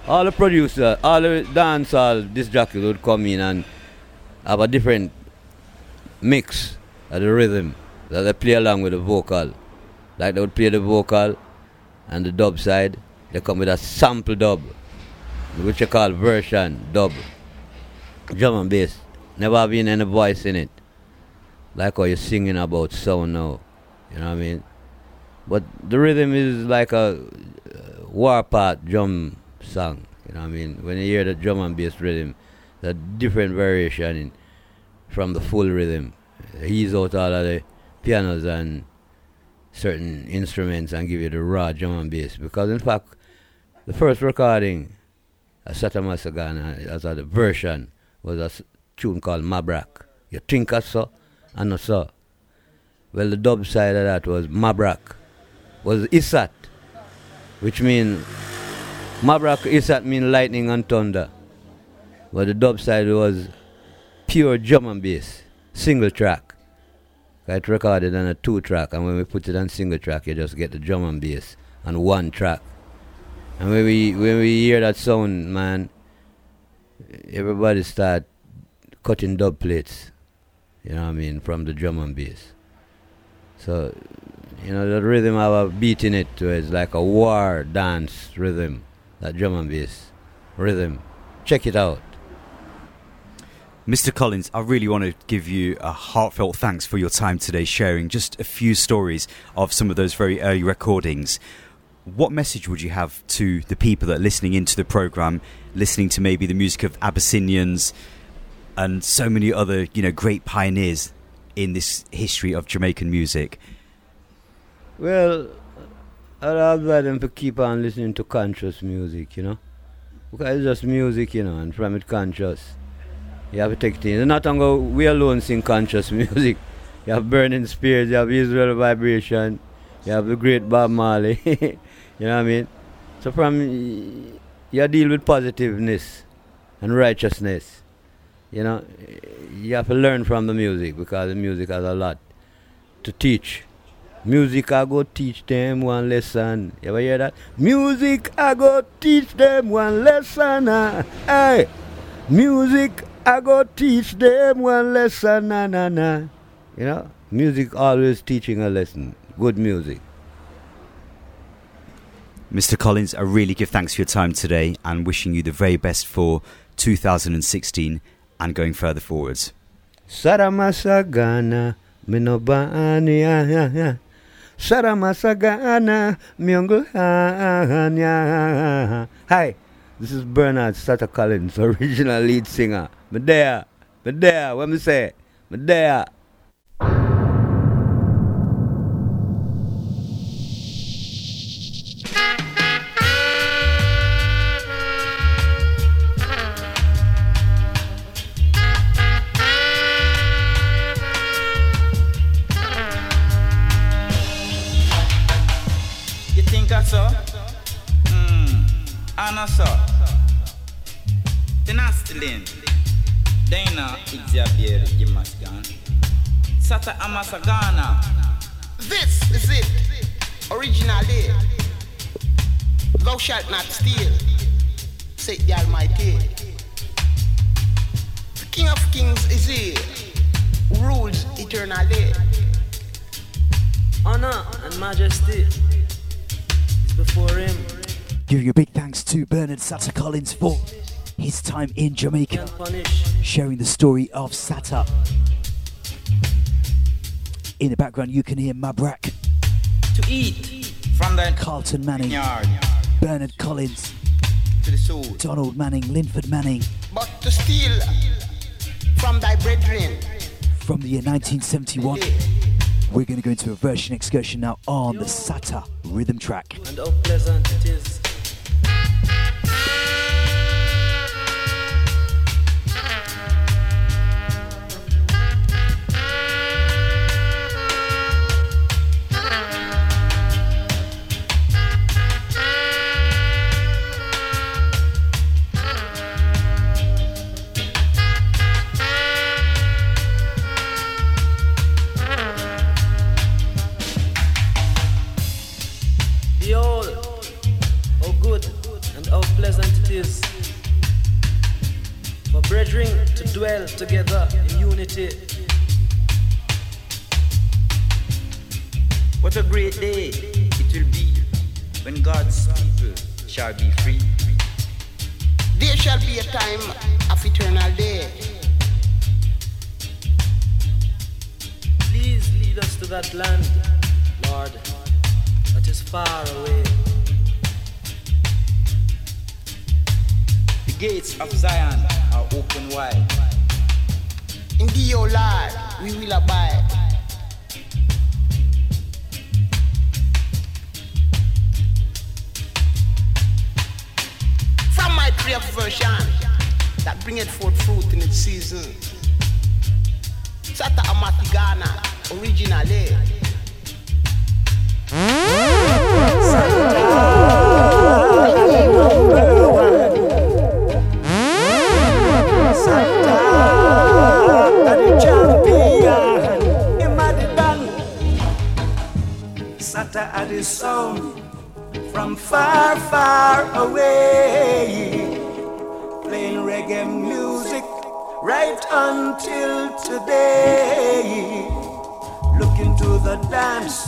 all the producer, all the dancehall disc jockeys would come in and have a different mix of the rhythm that they play along with the vocal. Like they would play the vocal and the dub side, they come with a sample dub, which you call version dub. Drum and bass. Never been any voice in it. Like how you're singing about sound now. You know what I mean? But the rhythm is like a uh, war part drum song. You know what I mean? When you hear the drum and bass rhythm, the different variation in, from the full rhythm. He's out all of the pianos and certain instruments and give you the raw drum and bass. Because in fact, the first recording of Satta Massagana as a version was a tune called Mabrak. You think I so and not so. Well, the dub side of that was Mabrak, was Isat, which means Mabrak Isat means lightning and thunder. But the dub side was pure drum and bass, single track. It recorded on a two track, and when we put it on single track, you just get the drum and bass on one track. And when we when we hear that sound, man, everybody start cutting dub plates. You know what I mean from the drum and bass. So, you know, the rhythm I was beating it to is like a war dance rhythm. That drum and bass rhythm. Check it out. Mr. Collins, I really want to give you a heartfelt thanks for your time today, sharing just a few stories of some of those very early recordings. What message would you have to the people that are listening into the program, listening to maybe the music of Abyssinians and so many other, you know, great pioneers in this history of Jamaican music? Well, I'd advise them to keep on listening to conscious music, you know. Because it's just music, you know, and from it conscious. You have to take things. Not only we alone sing conscious <laughs> music. You have Burning Spears, you have Israel Vibration, you have the great Bob Marley. <laughs> you know what I mean? So from you deal with positiveness and righteousness. You know, you have to learn from the music because the music has a lot to teach. Music I go teach them one lesson. You ever hear that? Music I go teach them one lesson. ah. Hey, music I go teach them one lesson. Na na na. You know, music always teaching a lesson. Good music. Mr. Collins, I really give thanks for your time today and wishing you the very best for 2016 and going further forwards. Saramasagana minobani ya ya. Hi, this is Bernard Satta Collins, <laughs> original lead singer. Medea, Medea, what me say? Medea. Anna saw. Tenastilin. Dana Xavier Jimasgan. Sata Amasagana. This is it. Originally. Thou shalt not steal. Say the Almighty. The King of Kings is here. Rules eternally. Honor and majesty is before him. Giving a big thanks to Bernard Satta Collins for his time in Jamaica, sharing the story of Satta. In the background, you can hear Mabrak, To eat from the Carlton Manning, yard Bernard Collins, to the soul. Donald Manning, Linford Manning, But to steal from thy brethren. from the year 1971. We're going to go into a version excursion now on the Satta rhythm track. Shall be free. There shall be a time of eternal day. Please lead us to that land, Lord, that is far away. The gates of Zion are open wide. In thee, O Lord, we will abide. Version that bringeth forth fruit in its season. Sata Amatigana, originally. Eh? Sata at the sound from far, far away, reggae music right until today. Look into the dance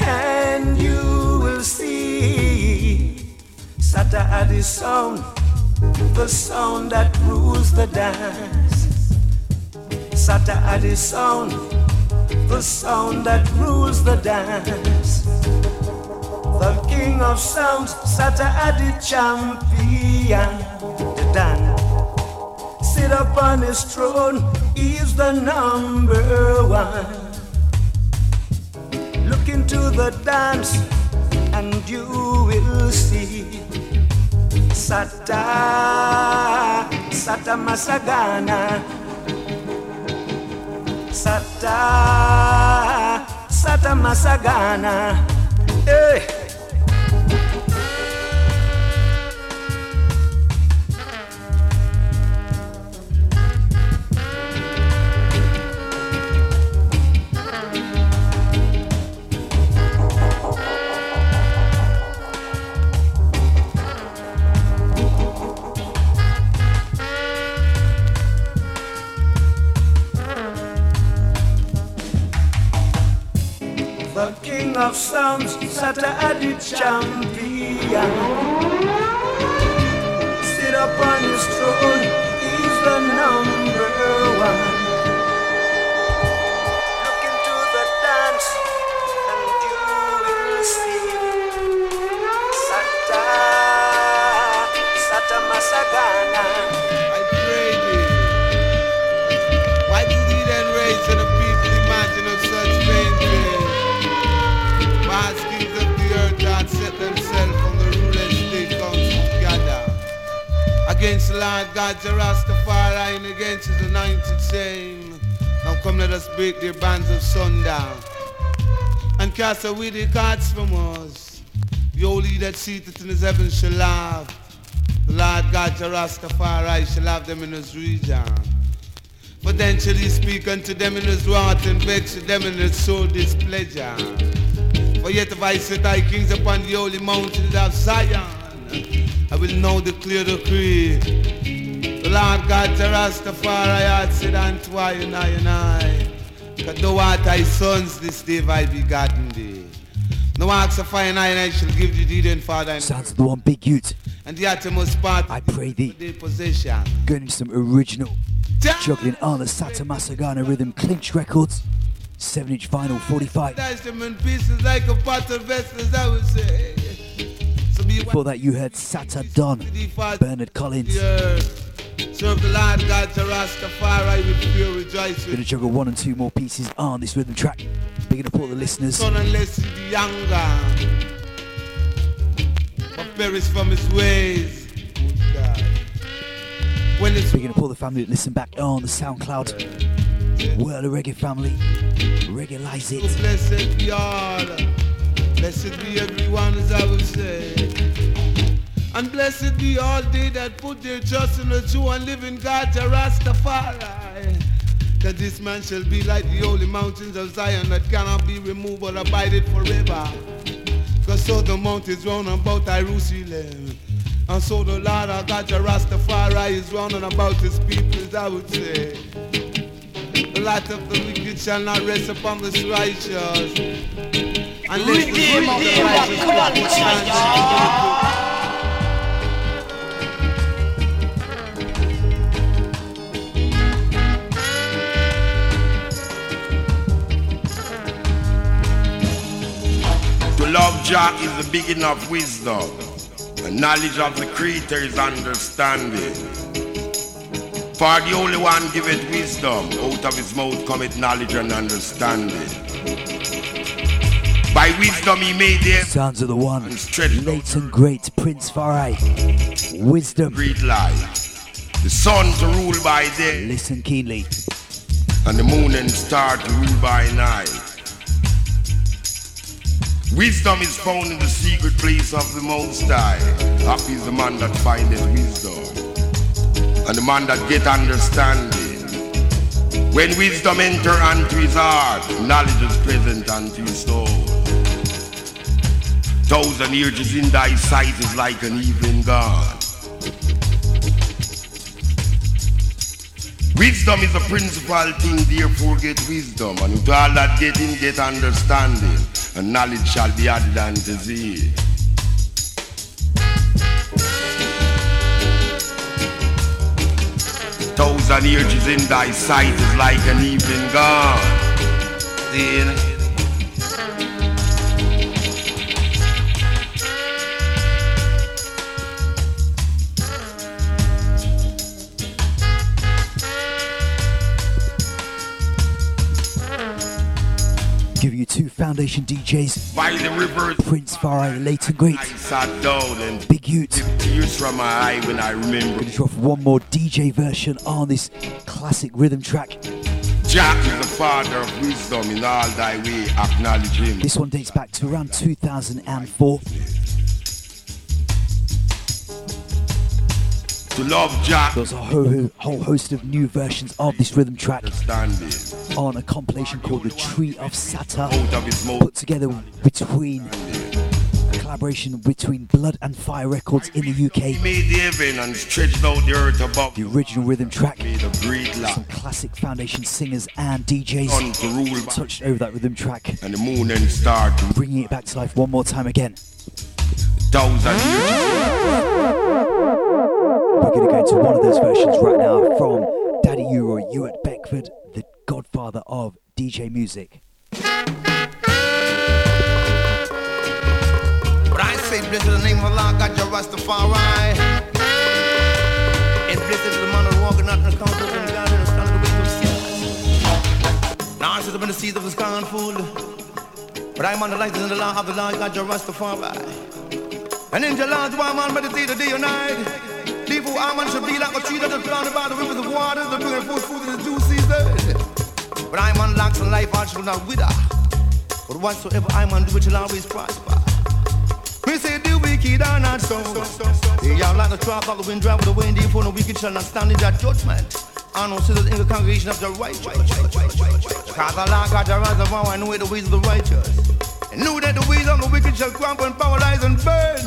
and you will see the sound, the sound that rules the dance. The sound, the sound that rules the dance. The king of sounds, the champion. Sit upon his throne, he's the number one. Look into the dance, and you will see Sata, Sata Masagana. Sata, Sata Masagana. Hey. Of sounds, Sata Adi champion. Sit upon his throne, he's the number one. Lord God Rastafari and against his anointed same. Now come let us break their bands of sundown. And cast away the cards from us. The holy that seated in his heaven shall laugh. The Lord God Rastafari shall have them in his region. But then shall he speak unto them in his wrath and vex them in his soul displeasure. For yet if I set thy kings upon the holy mountains of Zion, I will now declare the creed. The Lord God Rastafari hath said unto I and I and I, that thou art thy sons this day have I begotten thee. No ask of I and I and I shall give thee thee and father and Sounds of the one big youth. and the uttermost part I pray thee. their possession. Going some original, juggling on the Satta Massagana rhythm clinch records. 7 inch vinyl 45. Dice them in pieces like a pot of vessels, I would say. So be Before that, you heard Satta Don, Bernard Collins. the earth. Serve the Lord God to Rastafari with pure rejoicing. We're gonna juggle one and two more pieces on this rhythm track. Bigging up all the listeners. Son unless he be younger. But perish from his ways. When it's Bigging up all the family that listen back on the SoundCloud. World of Reggae family. Regulize it. blessed be all. Blessed be everyone, as I would say. And blessed be all they that put their trust in the true and living God, the Rastafari. That this man shall be like the holy mountains of Zion that cannot be removed but abided forever. Cause so the mountains round about Jerusalem. And so the Lord our God, the Rastafari, is round and about his people, I would say. The light of the wicked shall not rest upon the righteous. And let the of the righteous To love Jah is the beginning of wisdom. The knowledge of the Creator is understanding. For the only one giveth wisdom, out of his mouth cometh knowledge and understanding. By wisdom he made the Sounds of the one. Late and great Prince Far I. Wisdom. great light. The sun to rule by day, Listen keenly. and the moon and star to rule by night. Wisdom is found in the secret place of the Most High. Happy is the man that findeth wisdom, and the man that get understanding. When wisdom enter unto his heart, knowledge is present unto his soul. Thousand years in thy sight is like an evening gone. Wisdom is a principal thing, therefore get wisdom. And with all that getting, get understanding. And knowledge shall be added unto thee. Thousand years in thy sight is like an evening gone. See? Foundation DJs. By the river, Prince Far I, late and great. I sat down and Big Youth. tears from my eye when I remember. Gonna drop one more DJ version on this classic rhythm track. Jack is the father of wisdom in all thy way, acknowledge him. This one dates back to around 2004. To love Jack, There's a whole, whole host of new versions of this rhythm track understanding. On a compilation called The Tree of Satta, put together between a collaboration between Blood and Fire Records in the UK. the original rhythm track, some classic foundation singers and DJs to touched over that rhythm track, and the moon and star bringing it back to life one more time again. We're going to go into one of those versions right now from Daddy U-Roy, Ewart Beckford, the godfather of DJ music. But I say, blessed the name of Allah, God, your Rastafari. And blessed the man walking out in the the God the the of. Now I the of the scornful. But I'm on the the law of the Lord, God, your Rastafari. And in meditate day night. Who our man should be like a tree that is planted by the rivers of water, that bringing forth food in the due season. But I'm on locks and life, I shall not wither. But whatsoever I man do, it shall always prosper. We say the wicked are not so. They are like the trap of the wind, drive with the wind, for the wicked shall not stand in that judgment. I know sinners in the congregation of the righteous. Cause the Lord God the reservoir, I know the ways of the righteous. And know that the ways of the wicked shall crumble and paralyze and burn.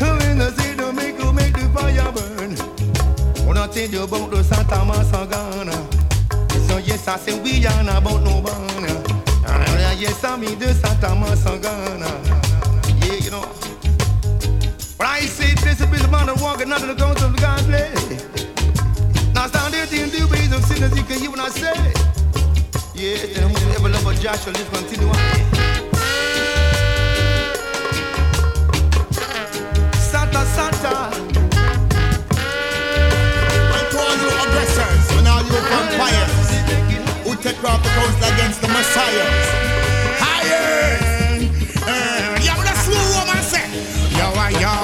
Who in the sea to make you make the fire burn? When I tell you about the Satta Massagana. So yes, I say we are not about no banana. And yes, I mean the Satta Massagana. Yeah, you know. But I say this is the man that walking under the council of the God's place. Now stand there in the ways of sinners, you can hear what I say. Yeah, and whoever love a Joshua, let's continue on. Santa, Santa. And all you aggressors and all you vampires take off the coast against the messiahs. Higher! Uh, yeah, that's what woman say. Yo, I yo.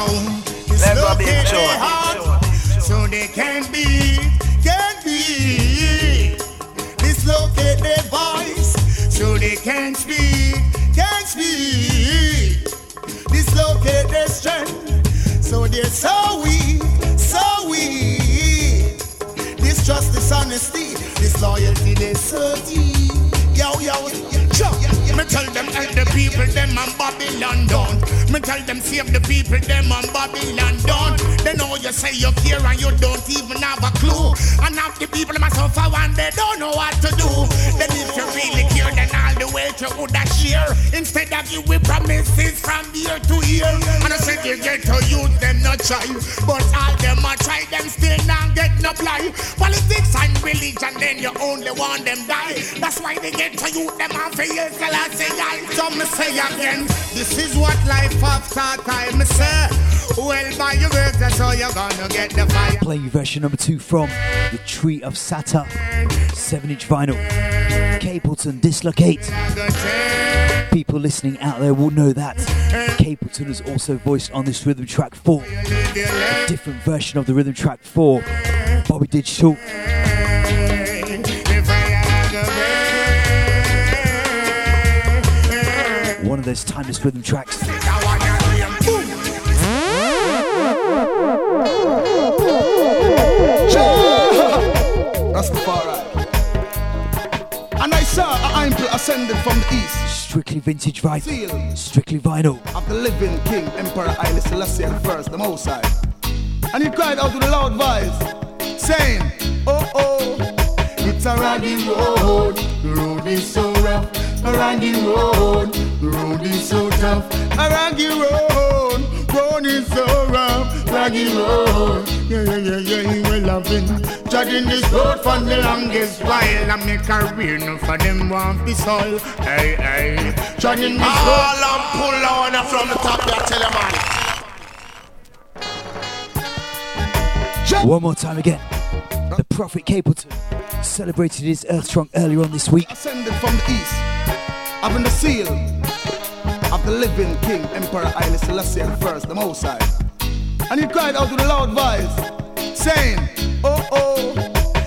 It's Let go be looking sure. hard, so they can't be, can't be. Dislocate their voice, so they can't speak, can't speak. Dislocate their strength, so they're so weak, so weak. Distrust, dishonesty, disloyalty, they deep. Yo, yo, yo, yo, Me tell them help the people, them and Babylon don't. Me tell them save the people, them and Babylon don't. They know you say you care and you don't even have a clue. And now the people a suffer and they don't know what to do. Then if you really care, then all the way to woulda share. Instead of you with promises from year to year. And I said you get to use them not try. But all them a try, them still not get no fly. Politics and religion, then you only want them die. That's why they get to you, them and fail till Say I. So me say again, this is what life after time me say. Well, by your words, that's how you're gonna get the fire. Play you version number two from The Tree of Satta, 7 inch vinyl. Capleton Dislocate. People listening out there will know that Capleton is also voiced on this rhythm track 4. A different version of the rhythm track 4. Bobby Digital. One of those timeless rhythm tracks. Rastafari. And I saw an angel ascended from the east. Strictly vintage vinyl. Strictly vinyl. Of the living king, Emperor Haile Selassie the first, the Most High. And he cried out with a loud voice, saying, Oh, oh, it's a raggy road. The road is so rough. A raggy road. The road is so tough. A raggy road. Road is so rough. Raggy road. Yeah, yeah, yeah, yeah, he will love it. Judging this road for the longest while. I make a career, no for them want be soil. Hey, hey. Judging this road. All I'm pull on from the top, I tell you, man. One more time again. The Prophet Capleton celebrated his Earth Trunk earlier on this week. Ascended from the east, having the seal of the living king, Emperor Haile Selassie first, the Most High. And he cried out with a loud voice, saying, Oh, oh,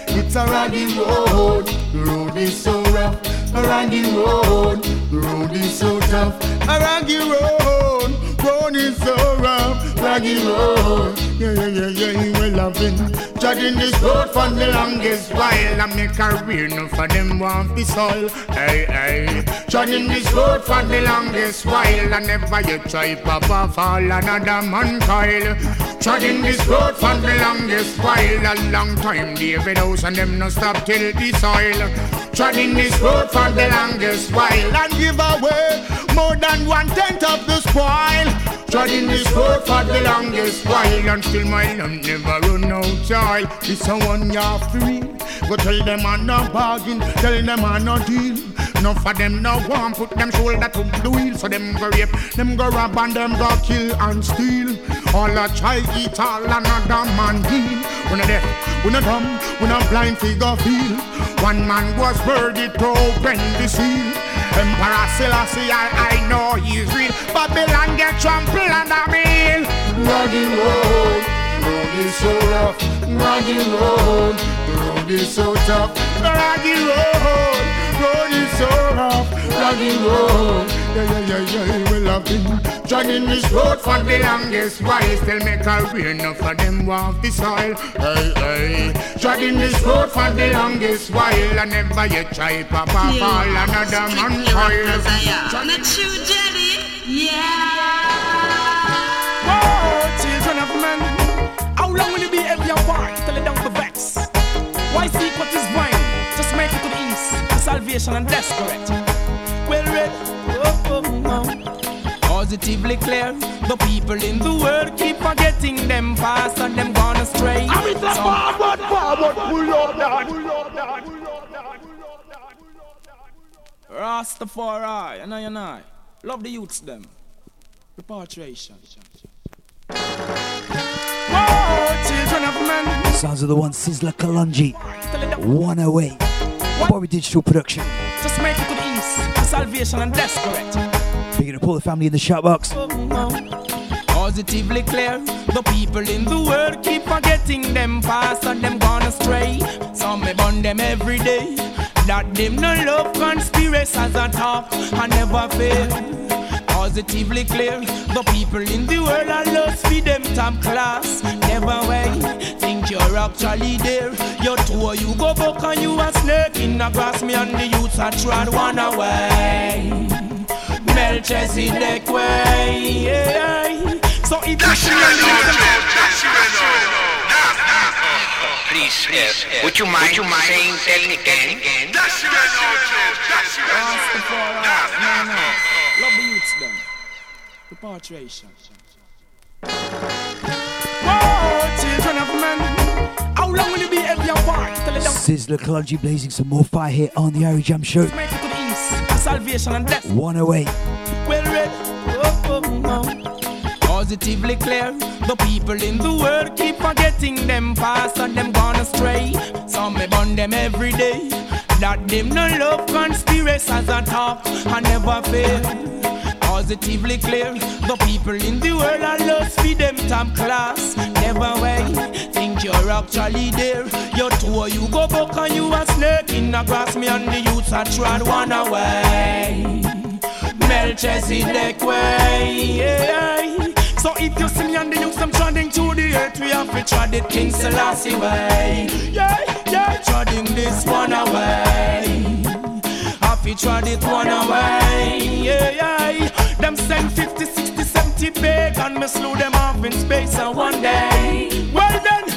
it's a raggy road. The road is so rough. A raggy road. The road is so tough. A raggy road. Road is so rough. Raggy road. Yeah, yeah, yeah, yeah, love it. Judging this road for the longest while. I make a career, no for them want be soil. Hey, hey. Judging this road for the longest while. I never you try pop off all another man coil. Trotting this road for the longest while, a long time. David House and them no stop till the soil. Trotting this road for the longest while and give away more than one tenth of the spoil. Trotting this road for the longest while and still my land never run out child. It's a one year free. Go tell them I'm no bargain, tell them I'm no deal. None for them no want put them shoulder to the wheel, so them go rape, them go rob and them go kill and steal. All a try eat all another man deal. When a deaf, when a dumb, when a blind figure feel. One man was worthy to open the seal. Emperor Selassie, I, I know he's real. Babylon get trampled under me. Raggy road, road is so rough. Raggy road, road is so tough. Raggy road, road is so rough. Raggy road, yeah, yeah, yeah, yeah, we love him. Jogging this road for the longest while, still make a career enough for them want the soil. Hey, hey. Jogging this road for the longest while, and never you try pop off all another man coil. Not true, Jelly? Yeah. Oh, children of men, how long will you be every apart till you don't vex? Why seek what is mine? Just make it to the east, salvation and desperate. Well read. Positively clear. The people in the world keep forgetting them past and them gone astray. I'm in the Some- forward, forward, pull up that, pull up that. Rastafari, and I and I. Love the youths them. Repatriation. Oh, children of men. Sounds of the one Sizzla Kalonji. 108. Bobby Digital Production. Just make it to the east. to Salvation and desperate. Up all the family in the shoutbox. Positively clear. The people in the world keep forgetting them past and them gone astray. Some me burn them every day. That them no love conspiracies at talk and never fail. Positively clear. The people in the world are lost for them top class. Never way. Think you're actually there. Your tour you go buck and you a snake in the grass. Me and the youths are trod one away. Melchizedek way. So if you see Please, would you mind, would you mind saying that again? Rastafari, no, no. Love the youths then. Repatriation. Whoa, children of men. How long will you be? Tell it down. Sizzla Kalonji blazing some more fire here on the Irie Jam Show. Salvation and death. 108. Well read. Oh, oh, oh. Positively clear. The people in the world keep forgetting them past and them gone astray. Some may burn them every day. That them no love conspiracies and talk and never fail. Positively clear. The people in the world are lost for them top class. Never way. You're actually there. You two you go back and you a snake in the grass. Me and the youths are trod one away. Melchizedek way. yeah. So if you see me and the youths, I'm treading through the earth, we have to tread it King Selassie way. Yeah, yeah, treading this one away. Have to tread it one away. Yeah, yeah. Them send 50, 60, 70 pagan, me slew them off in space and one day. Well then,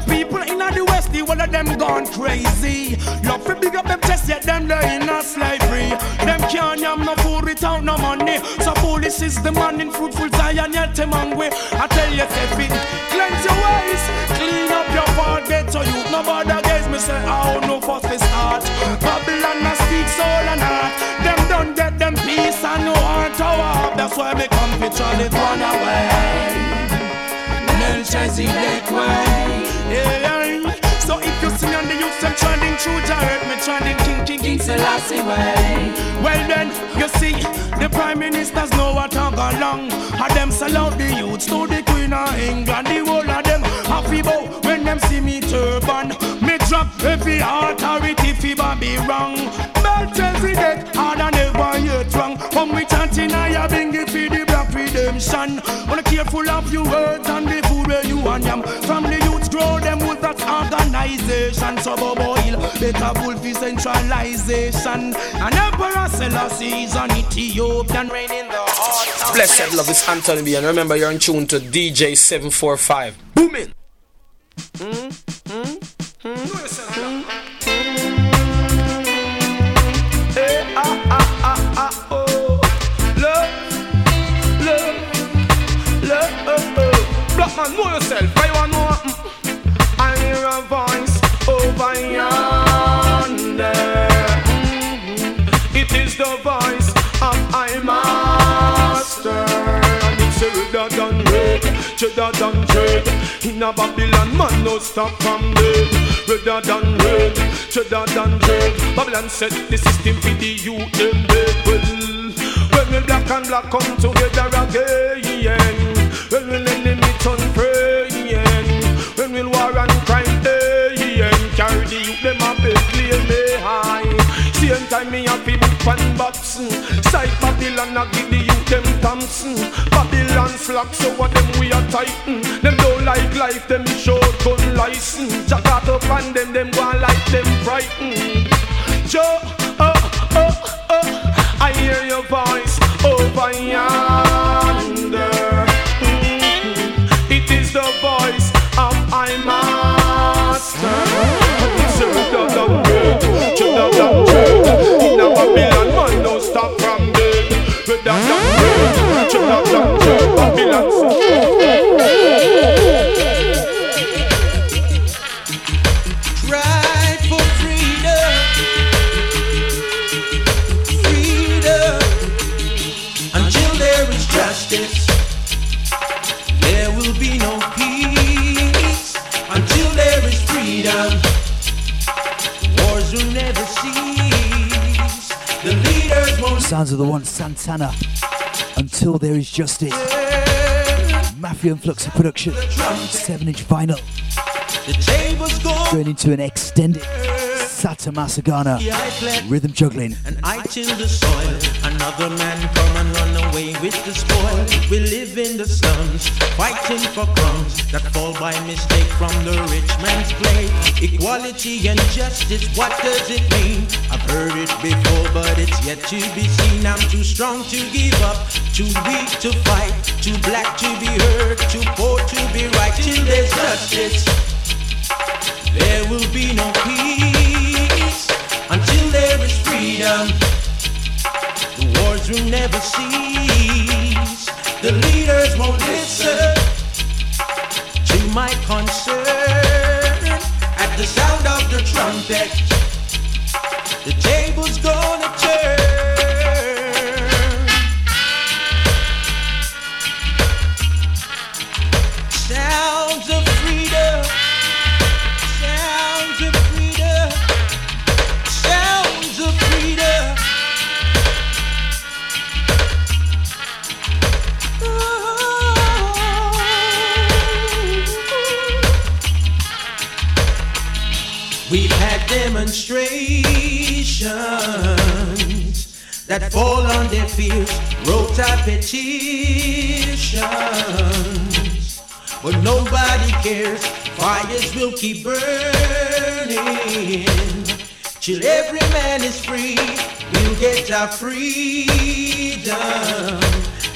the people in the west, the one of them gone crazy. Love to big up them chest, yet them they in a slavery. Them can't yam no food without no money. So police is the man in fruitful Zion, yet them hungry. I tell you, fit, cleanse your ways, clean up your heart, get to you. No bother guys, me say, oh no, first this start. Babylon a speak soul and heart. Them don't get them peace and no heart to walk. That's why me come try it one away. Melchizedek way. Yeah. So if you see me on the youth, I'm trending through the earth, me trending King King King Selassie way. Well then, you see, the prime ministers know what I go along. And them sell out the youths to the Queen of England. The whole of them happy bow when them see me turban. Me drop every authority if fi be wrong. Melchizedek harder never yet wrong. Come we chanting I bring it for the black redemption. Wanna careful of your words and the food where you and them. From the organization. So boil better bull for centralization. And Emperor Selassie is an Ethiopian reign in the heart. Blessed love is Anthony B. And remember, you're in tune to DJ 745. Booming! Hmm? Hmm? Hmm? Eh, ah, ah, ah, ah, oh. Love, love, love, oh, oh. Black man, know yourself. Yonder. It is the voice of I master. And it's a red than red, cheddar than dread. In a Babylon, man, no stop from dead. Redder than red, cheddar than dread. Babylon set the system for the youth them. Well, when we black and black come together again. When we enemy turn praying. When we war and crime time me a fi book and box. Mm. Side Babylon a give the youth them Thompson. Mm. Babylon flock so what them we a tighten. Mm. Them don't like life, them short gun license. Jack out up and them, them go like them frightened. Joe, oh, oh, oh, I hear your voice over yonder. In a Babylon, man, don't stop from dead. Redundant word, redundant word. Babylon. Sounds of the one Santana. Until there is justice. Mafia and Fluxy production. 7 inch vinyl. Going into an extended Satta Massagana rhythm juggling. And I till the soil Another man come and run away with the spoil. We live in the slums, fighting for crumbs that fall by mistake from the rich man's plate. Equality and justice, what does it mean? I've heard it before, but it's yet to be seen. I'm too strong to give up, too weak to fight, too black to be heard, too poor to be right. Till there's justice, there will be no peace until there is freedom. Will never cease. The leaders won't listen to my concern. At the sound of the trumpet, the demonstrations that fall on deaf ears, wrote a petitions, but nobody cares. Fires will keep burning till every man is free. We'll get our freedom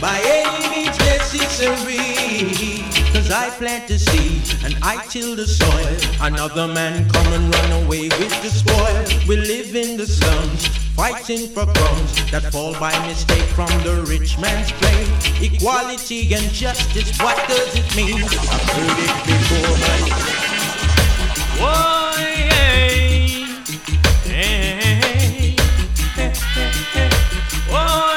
by any means necessary. Cause I plant the seed and I till the soil. Another man come and run away with the spoil. We live in the slums, fighting for crumbs that fall by mistake from the rich man's plate. Equality and justice, what does it mean? I've heard it before, but hey, hey, hey, hey, hey. Hey,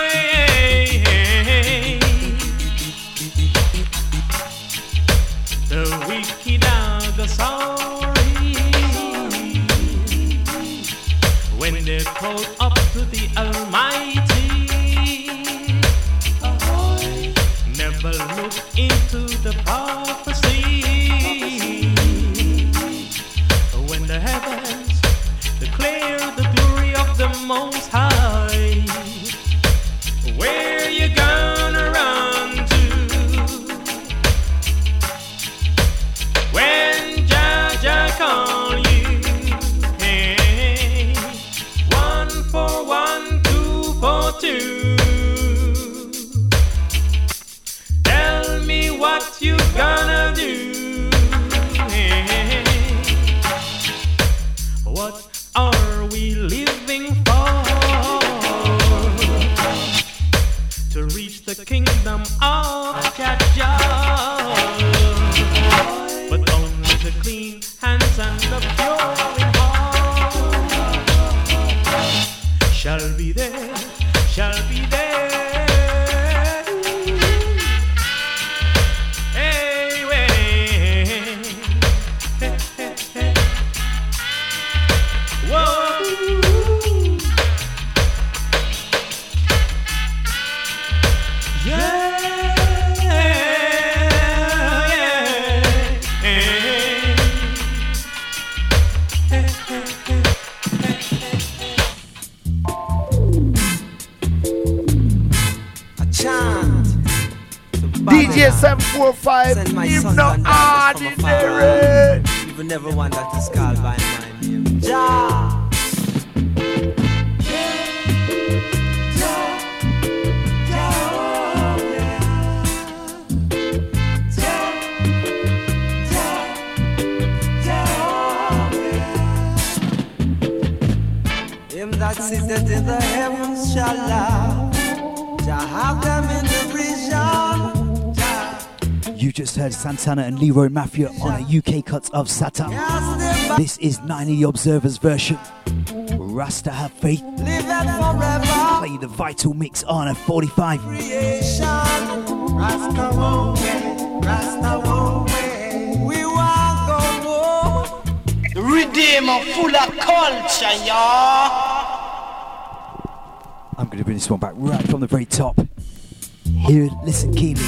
Santana and Leroy Mafia on a UK cut of Satan. This is 90 Observers version. Rasta have faith. Live it forever. Play the vital mix on a 45. Creation. Rasta. Rasta. We walk on war. Redeemer full of culture, y'all. I'm going to bring this one back right from the very top. Here, listen keenly.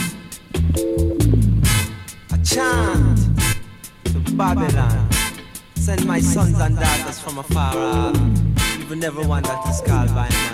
From afar off. Never one that is called by my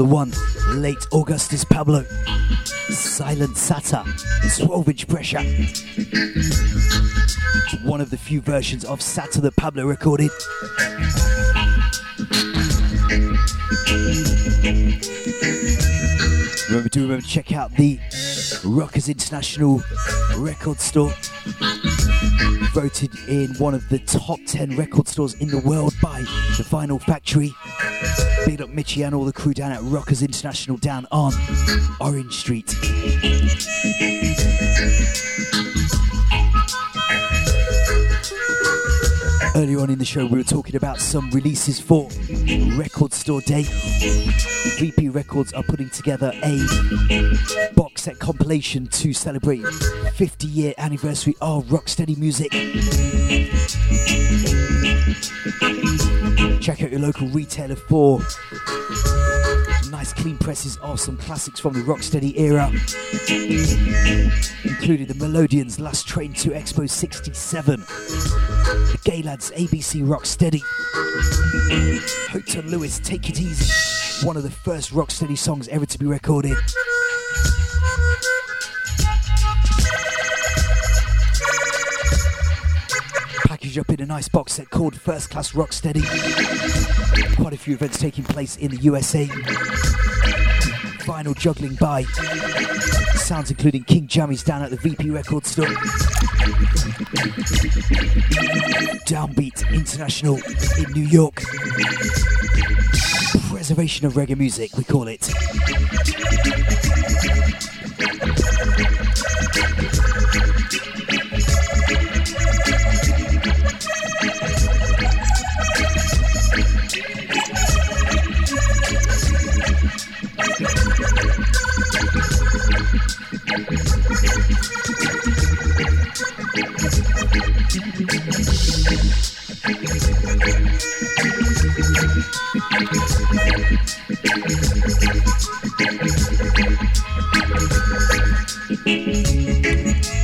the one, late Augustus Pablo. Silent Satta, 12 inch pressure. One of the few versions of Satta that Pablo recorded. Remember, do remember, to check out the Rockers International record store. Voted in one of the top 10 record stores in the world by the Vinyl Factory. Big up Mitchie and all the crew down at Rockers International down on Orange Street. Earlier on in the show, we were talking about some releases for Record Store Day. VP Records are putting together a box set compilation to celebrate 50 year anniversary of Rocksteady Music. Check out your local retailer for nice clean presses of some classics from the Rocksteady era, including the Melodians Last Train to Expo 67, the Gaylads ABC Rocksteady, Hopeton Lewis Take It Easy, one of the first Rocksteady songs ever to be recorded. Up in a nice box set called First Class Rocksteady. Quite a few events taking place in the USA. Vinyl juggling by. Sounds including King Jammies down at the VP Record store. Downbeat International in New York. Preservation of reggae music, we call it.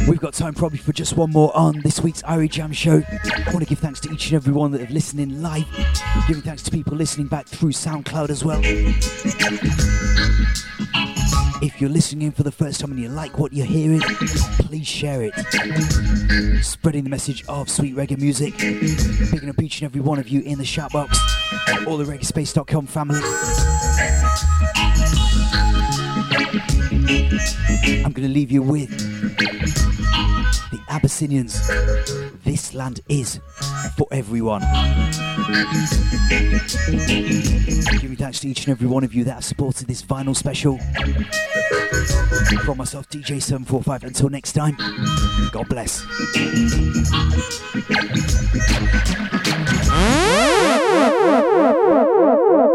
We've got time probably for just one more on this week's Irie Jam show. I want to give thanks to each and every one that have listened in live. Giving thanks to people listening back through SoundCloud as well. If you're listening for the first time and you like what you're hearing, please share it. Spreading the message of sweet reggae music. Picking up each and every one of you in the chat box. All the reggaespace.com family. I'm going to leave you with the Abyssinians. This land is for everyone. Giving thanks to each and every one of you that have supported this final special. From myself, DJ745, until next time, God bless. <laughs>